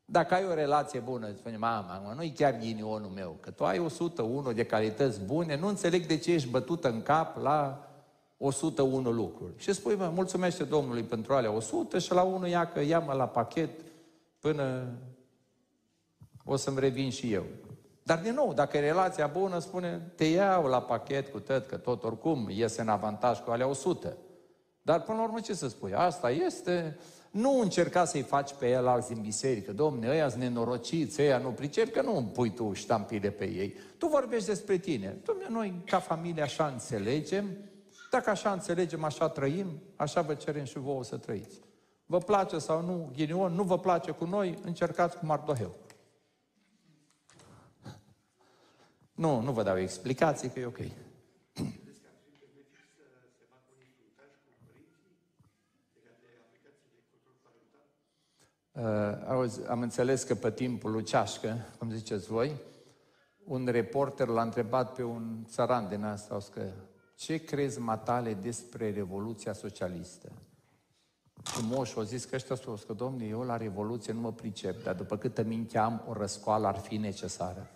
Dacă ai o relație bună, spune, mama, mă, nu-i chiar ghinionul meu, că tu ai 101 de calități bune, nu înțeleg de ce ești bătută în cap la 101 lucruri. Și spui, mă, mulțumește Domnului pentru alea 100 și la unul ia că ia-mă la pachet până o să-mi revin și eu. Dar din nou, dacă e relația bună, spune, te iau la pachet cu tot, că tot oricum iese în avantaj cu alea 100. Dar până la urmă ce să spui? Asta este, nu încerca să-i faci pe el alți din biserică. Domne, ăia sunt nenorociți, ăia nu pricep, că nu îmi pui tu ștampile pe ei. Tu vorbești despre tine. Domne, noi ca familie așa înțelegem. Dacă așa înțelegem, așa trăim, așa vă cerem și vouă să trăiți. Vă place sau nu, ghinion, nu vă place cu noi, încercați cu Mardoheu. Nu, nu vă dau explicații, că e ok. Uh, auzi, am înțeles că pe timpul lui Ceașcă, cum ziceți voi, un reporter l-a întrebat pe un țăran din asta, că ce crezi matale despre Revoluția Socialistă? Și moșul a zis că ăștia spus că, domnule, eu la Revoluție nu mă pricep, dar după câtă minte am, o răscoală ar fi necesară.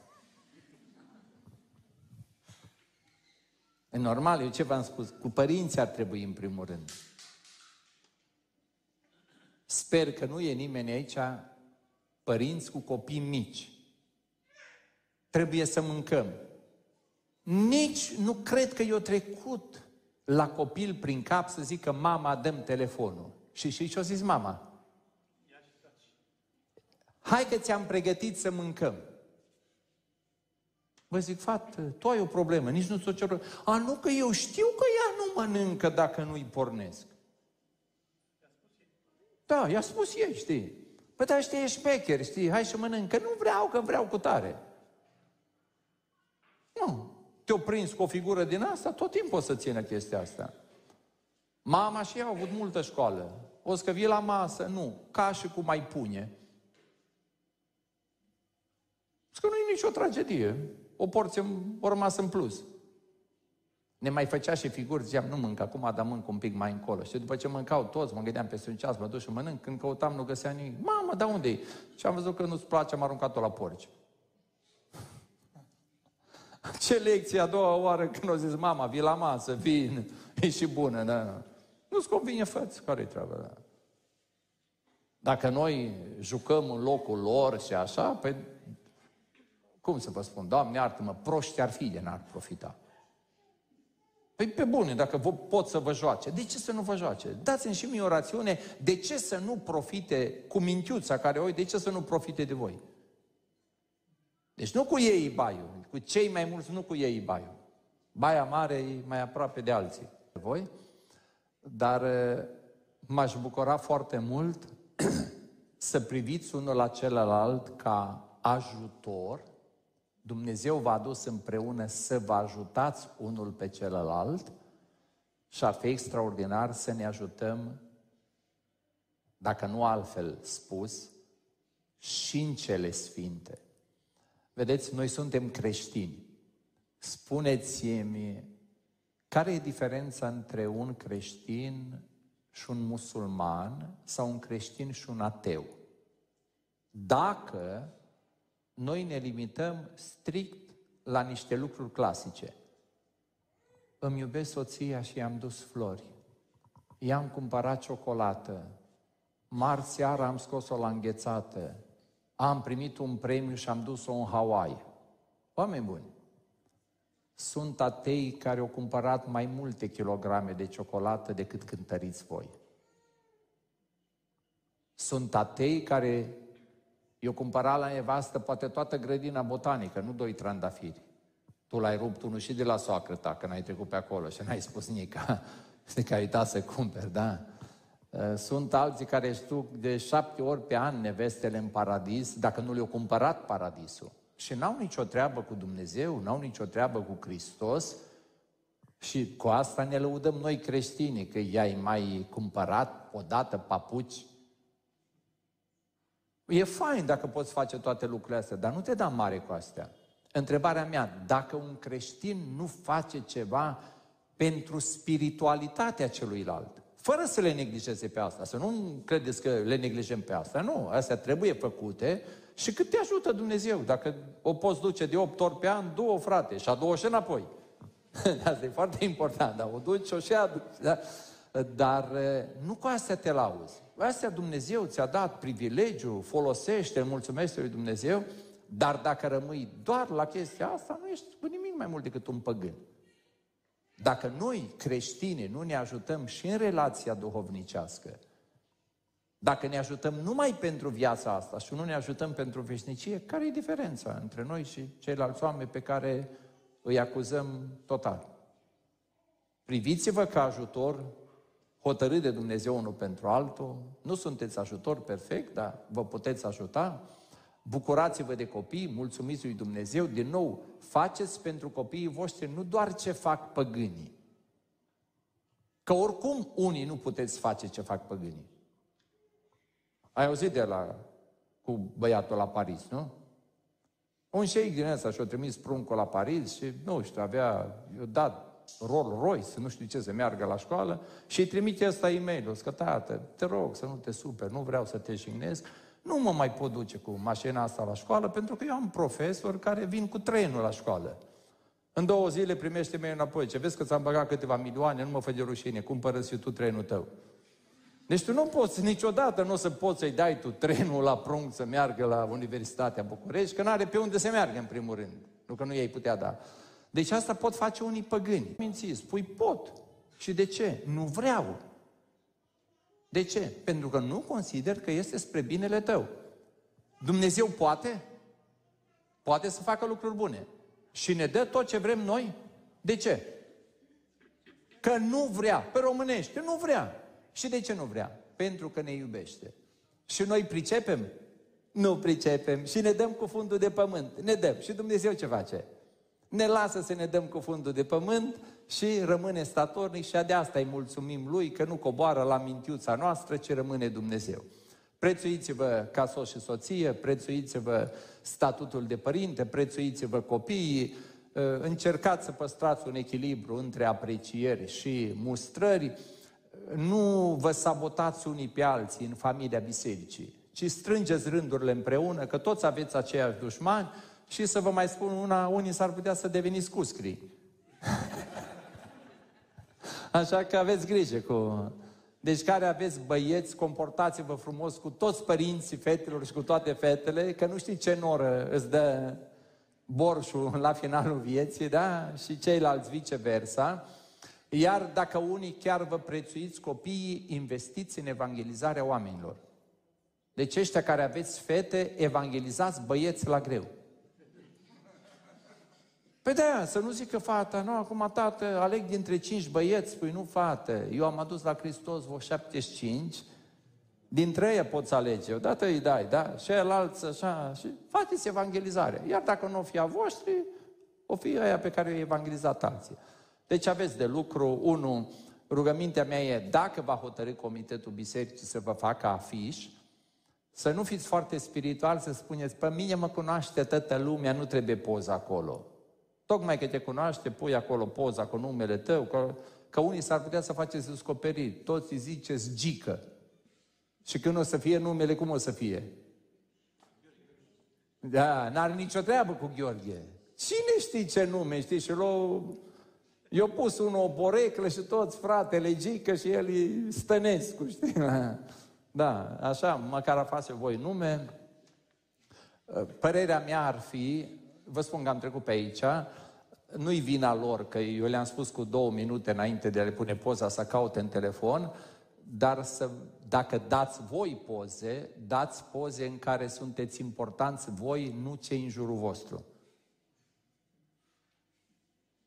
E normal, eu ce v-am spus? Cu părinții ar trebui în primul rând. Sper că nu e nimeni aici părinți cu copii mici. Trebuie să mâncăm. Nici nu cred că eu trecut la copil prin cap să zică mama, dăm telefonul. Și și ce-a zis mama? Hai că ți-am pregătit să mâncăm. Vă zic, fată, tu ai o problemă, nici nu ți-o cer. A, nu, că eu știu că ea nu mănâncă dacă nu-i pornesc. Da, i-a spus ei, știi. Păi da, știi, ești șmecher, știi, hai să mănânc, că nu vreau, că vreau cu tare. Nu. Te-o prins cu o figură din asta, tot timpul o să țină chestia asta. Mama și ea au avut multă școală. O să vii la masă, nu, ca și cum mai pune. Că nu e nicio tragedie. O porție o rămas în plus. Ne mai făcea și figuri, ziceam, nu mânc acum, dar mânc un pic mai încolo. Și după ce mâncau toți, mă gândeam peste un ceas, mă duc și mănânc, când căutam, nu găseam nimic. Mamă, dar unde e? Și am văzut că nu-ți place, am aruncat-o la porci. Ce lecție a doua oară când o zis, mama, vii la masă, vin, e și bună, da. Nu-ți convine, făți, care-i treaba, da? Dacă noi jucăm în locul lor și așa, pe cum să vă spun, Doamne, iartă-mă, proști ar fi de n-ar profita. Păi pe bune, dacă vă pot să vă joace, de ce să nu vă joace? Dați-mi și mie o rațiune, de ce să nu profite cu mintiuța care o de ce să nu profite de voi? Deci nu cu ei baiul, cu cei mai mulți nu cu ei baiul. Baia mare e mai aproape de alții. Voi? Dar eh, m-aș bucura foarte mult să priviți unul la celălalt ca ajutor Dumnezeu v-a adus împreună să vă ajutați unul pe celălalt și ar fi extraordinar să ne ajutăm, dacă nu altfel spus, și în cele sfinte. Vedeți, noi suntem creștini. Spuneți-mi, care e diferența între un creștin și un musulman sau un creștin și un ateu? Dacă noi ne limităm strict la niște lucruri clasice. Îmi iubesc soția și i-am dus flori. I-am cumpărat ciocolată. Marți seara am scos-o la înghețată. Am primit un premiu și am dus-o în Hawaii. Oameni buni, sunt atei care au cumpărat mai multe kilograme de ciocolată decât cântăriți voi. Sunt atei care eu cumpăra la nevastă poate toată grădina botanică, nu doi trandafiri. Tu l-ai rupt unul și de la soacră ta, că n-ai trecut pe acolo și n-ai spus nica. De că ai uitat să cumperi, da? Uh, sunt alții care își duc de șapte ori pe an nevestele în paradis, dacă nu le-au cumpărat paradisul. Și n-au nicio treabă cu Dumnezeu, n-au nicio treabă cu Hristos, și cu asta ne lăudăm noi creștini, că i-ai mai cumpărat odată papuci E fain dacă poți face toate lucrurile astea, dar nu te da mare cu astea. Întrebarea mea, dacă un creștin nu face ceva pentru spiritualitatea celuilalt, fără să le neglijeze pe asta, să nu credeți că le neglijăm pe asta, nu, astea trebuie făcute și cât te ajută Dumnezeu. Dacă o poți duce de 8 ori pe an, două frate și a două și înapoi. Asta e foarte important, dar o duci, o și aduci. Da? Dar nu cu astea te lauzi. Astea Dumnezeu ți-a dat privilegiu, folosește, mulțumește lui Dumnezeu, dar dacă rămâi doar la chestia asta, nu ești cu nimic mai mult decât un păgân. Dacă noi, creștini, nu ne ajutăm și în relația duhovnicească, dacă ne ajutăm numai pentru viața asta și nu ne ajutăm pentru veșnicie, care e diferența între noi și ceilalți oameni pe care îi acuzăm total? Priviți-vă ca ajutor hotărât de Dumnezeu unul pentru altul, nu sunteți ajutor perfect, dar vă puteți ajuta, bucurați-vă de copii, mulțumiți lui Dumnezeu, din nou, faceți pentru copiii voștri nu doar ce fac păgânii, că oricum unii nu puteți face ce fac păgânii. Ai auzit de la cu băiatul la Paris, nu? Un șeic din ăsta și-a trimis pruncul la Paris și, nu știu, avea, i-a dat Rolls Royce, nu știu ce, să meargă la școală și îi trimite ăsta e mail că tată, te rog să nu te super, nu vreau să te jignesc, nu mă mai pot duce cu mașina asta la școală pentru că eu am profesori care vin cu trenul la școală. În două zile primește mail înapoi. Ce vezi că ți-am băgat câteva milioane, nu mă fă de rușine, cumpără și tu trenul tău. Deci tu nu poți niciodată, nu o să poți să-i dai tu trenul la prunc să meargă la Universitatea București, că nu are pe unde să meargă în primul rând. Nu că nu i-ai putea da. Deci asta pot face unii păgâni. Minți, spui pot. Și de ce? Nu vreau. De ce? Pentru că nu consider că este spre binele tău. Dumnezeu poate? Poate să facă lucruri bune. și ne dă tot ce vrem noi? De ce? Că nu vrea, pe românește, nu vrea. Și de ce nu vrea? Pentru că ne iubește. Și noi pricepem? Nu pricepem. Și ne dăm cu fundul de pământ. Ne dăm. Și Dumnezeu ce face? Ne lasă să ne dăm cu fundul de pământ și rămâne statornic și de asta îi mulțumim Lui că nu coboară la mintiuța noastră, ci rămâne Dumnezeu. Prețuiți-vă ca soț și soție, prețuiți-vă statutul de părinte, prețuiți-vă copiii, ă, încercați să păstrați un echilibru între aprecieri și mustrări, nu vă sabotați unii pe alții în familia bisericii, ci strângeți rândurile împreună, că toți aveți aceiași dușmani și să vă mai spun una, unii s-ar putea să deveniți cuscri. Așa că aveți grijă cu... Deci care aveți băieți, comportați-vă frumos cu toți părinții fetelor și cu toate fetele, că nu știi ce noră îți dă borșul la finalul vieții, da? Și ceilalți viceversa. Iar dacă unii chiar vă prețuiți copiii, investiți în evangelizarea oamenilor. Deci ăștia care aveți fete, evangelizați băieți la greu. Păi de să nu zică fata, nu, acum tată, aleg dintre cinci băieți, spui, nu fată, eu am adus la Hristos vreo 75, dintre ei poți alege, odată îi dai, da, și alți așa, și faceți evangelizare. Iar dacă nu o fi a voștri, o fi aia pe care o evangelizat alții. Deci aveți de lucru, unu, rugămintea mea e, dacă va hotărâ Comitetul Bisericii să vă facă afiș, să nu fiți foarte spiritual, să spuneți, pe mine mă cunoaște toată lumea, nu trebuie poză acolo. Tocmai că te cunoaște, pui acolo poza cu numele tău, că, că unii s-ar putea să faceți descoperiri. Toți îi ziceți gică. Și când o să fie numele, cum o să fie? Da, n-are nicio treabă cu Gheorghe. Cine știe ce nume, știi? Și l-o... Eu pus unul o poreclă și toți fratele Gică și el e Stănescu, știi? Da, așa, măcar a face voi nume. Părerea mea ar fi, vă spun că am trecut pe aici, nu-i vina lor, că eu le-am spus cu două minute înainte de a le pune poza să caute în telefon, dar să, dacă dați voi poze, dați poze în care sunteți importanți voi, nu cei în jurul vostru.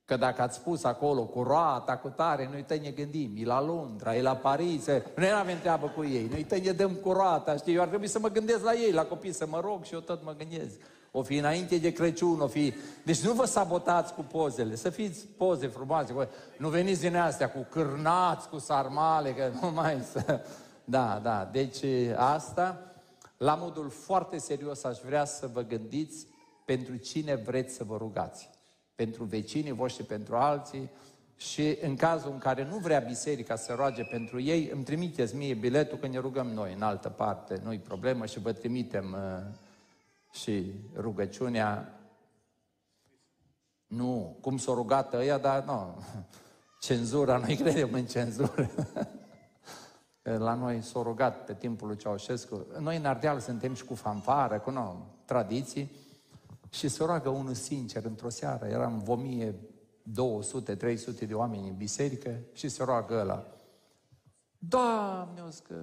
Că dacă ați spus acolo cu roata, cu tare, noi te ne gândim, e la Londra, e la Paris, noi nu avem treabă cu ei, noi te ne dăm cu roata, știi, eu ar trebui să mă gândesc la ei, la copii, să mă rog și eu tot mă gândesc. O fi înainte de Crăciun, o fi... Deci nu vă sabotați cu pozele, să fiți poze frumoase. Nu veniți din astea cu cârnați, cu sarmale, că nu mai să... Da, da, deci asta, la modul foarte serios, aș vrea să vă gândiți pentru cine vreți să vă rugați. Pentru vecinii voștri, pentru alții, și în cazul în care nu vrea biserica să roage pentru ei, îmi trimiteți mie biletul că ne rugăm noi în altă parte, nu-i problemă și vă trimitem uh, și rugăciunea, nu, cum s-o rugat ăia, dar nu, cenzura, noi credem în cenzură. La noi s-a rugat pe timpul lui Ceaușescu. Noi în Ardeal suntem și cu fanfară, cu nu, tradiții. Și se roagă unul sincer într-o seară. Eram vomie 200, 300 de oameni în biserică și se roagă ăla. Doamne, că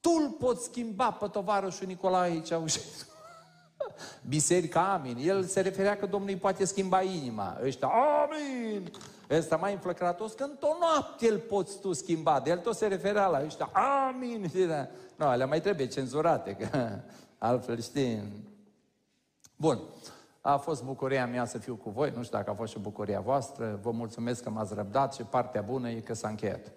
Tu îl poți schimba pe tovarășul Nicolae Ceaușescu. Biserica, amin. El se referea că Domnul îi poate schimba inima. Ăștia, amin! Ăsta mai înflăcăratos, că într-o noapte îl poți tu schimba. De el tot se referea la ăștia, amin! Nu, alea mai trebuie cenzurate, că altfel știi. Bun. A fost bucuria mea să fiu cu voi, nu știu dacă a fost și bucuria voastră. Vă mulțumesc că m-ați răbdat și partea bună e că s-a încheiat.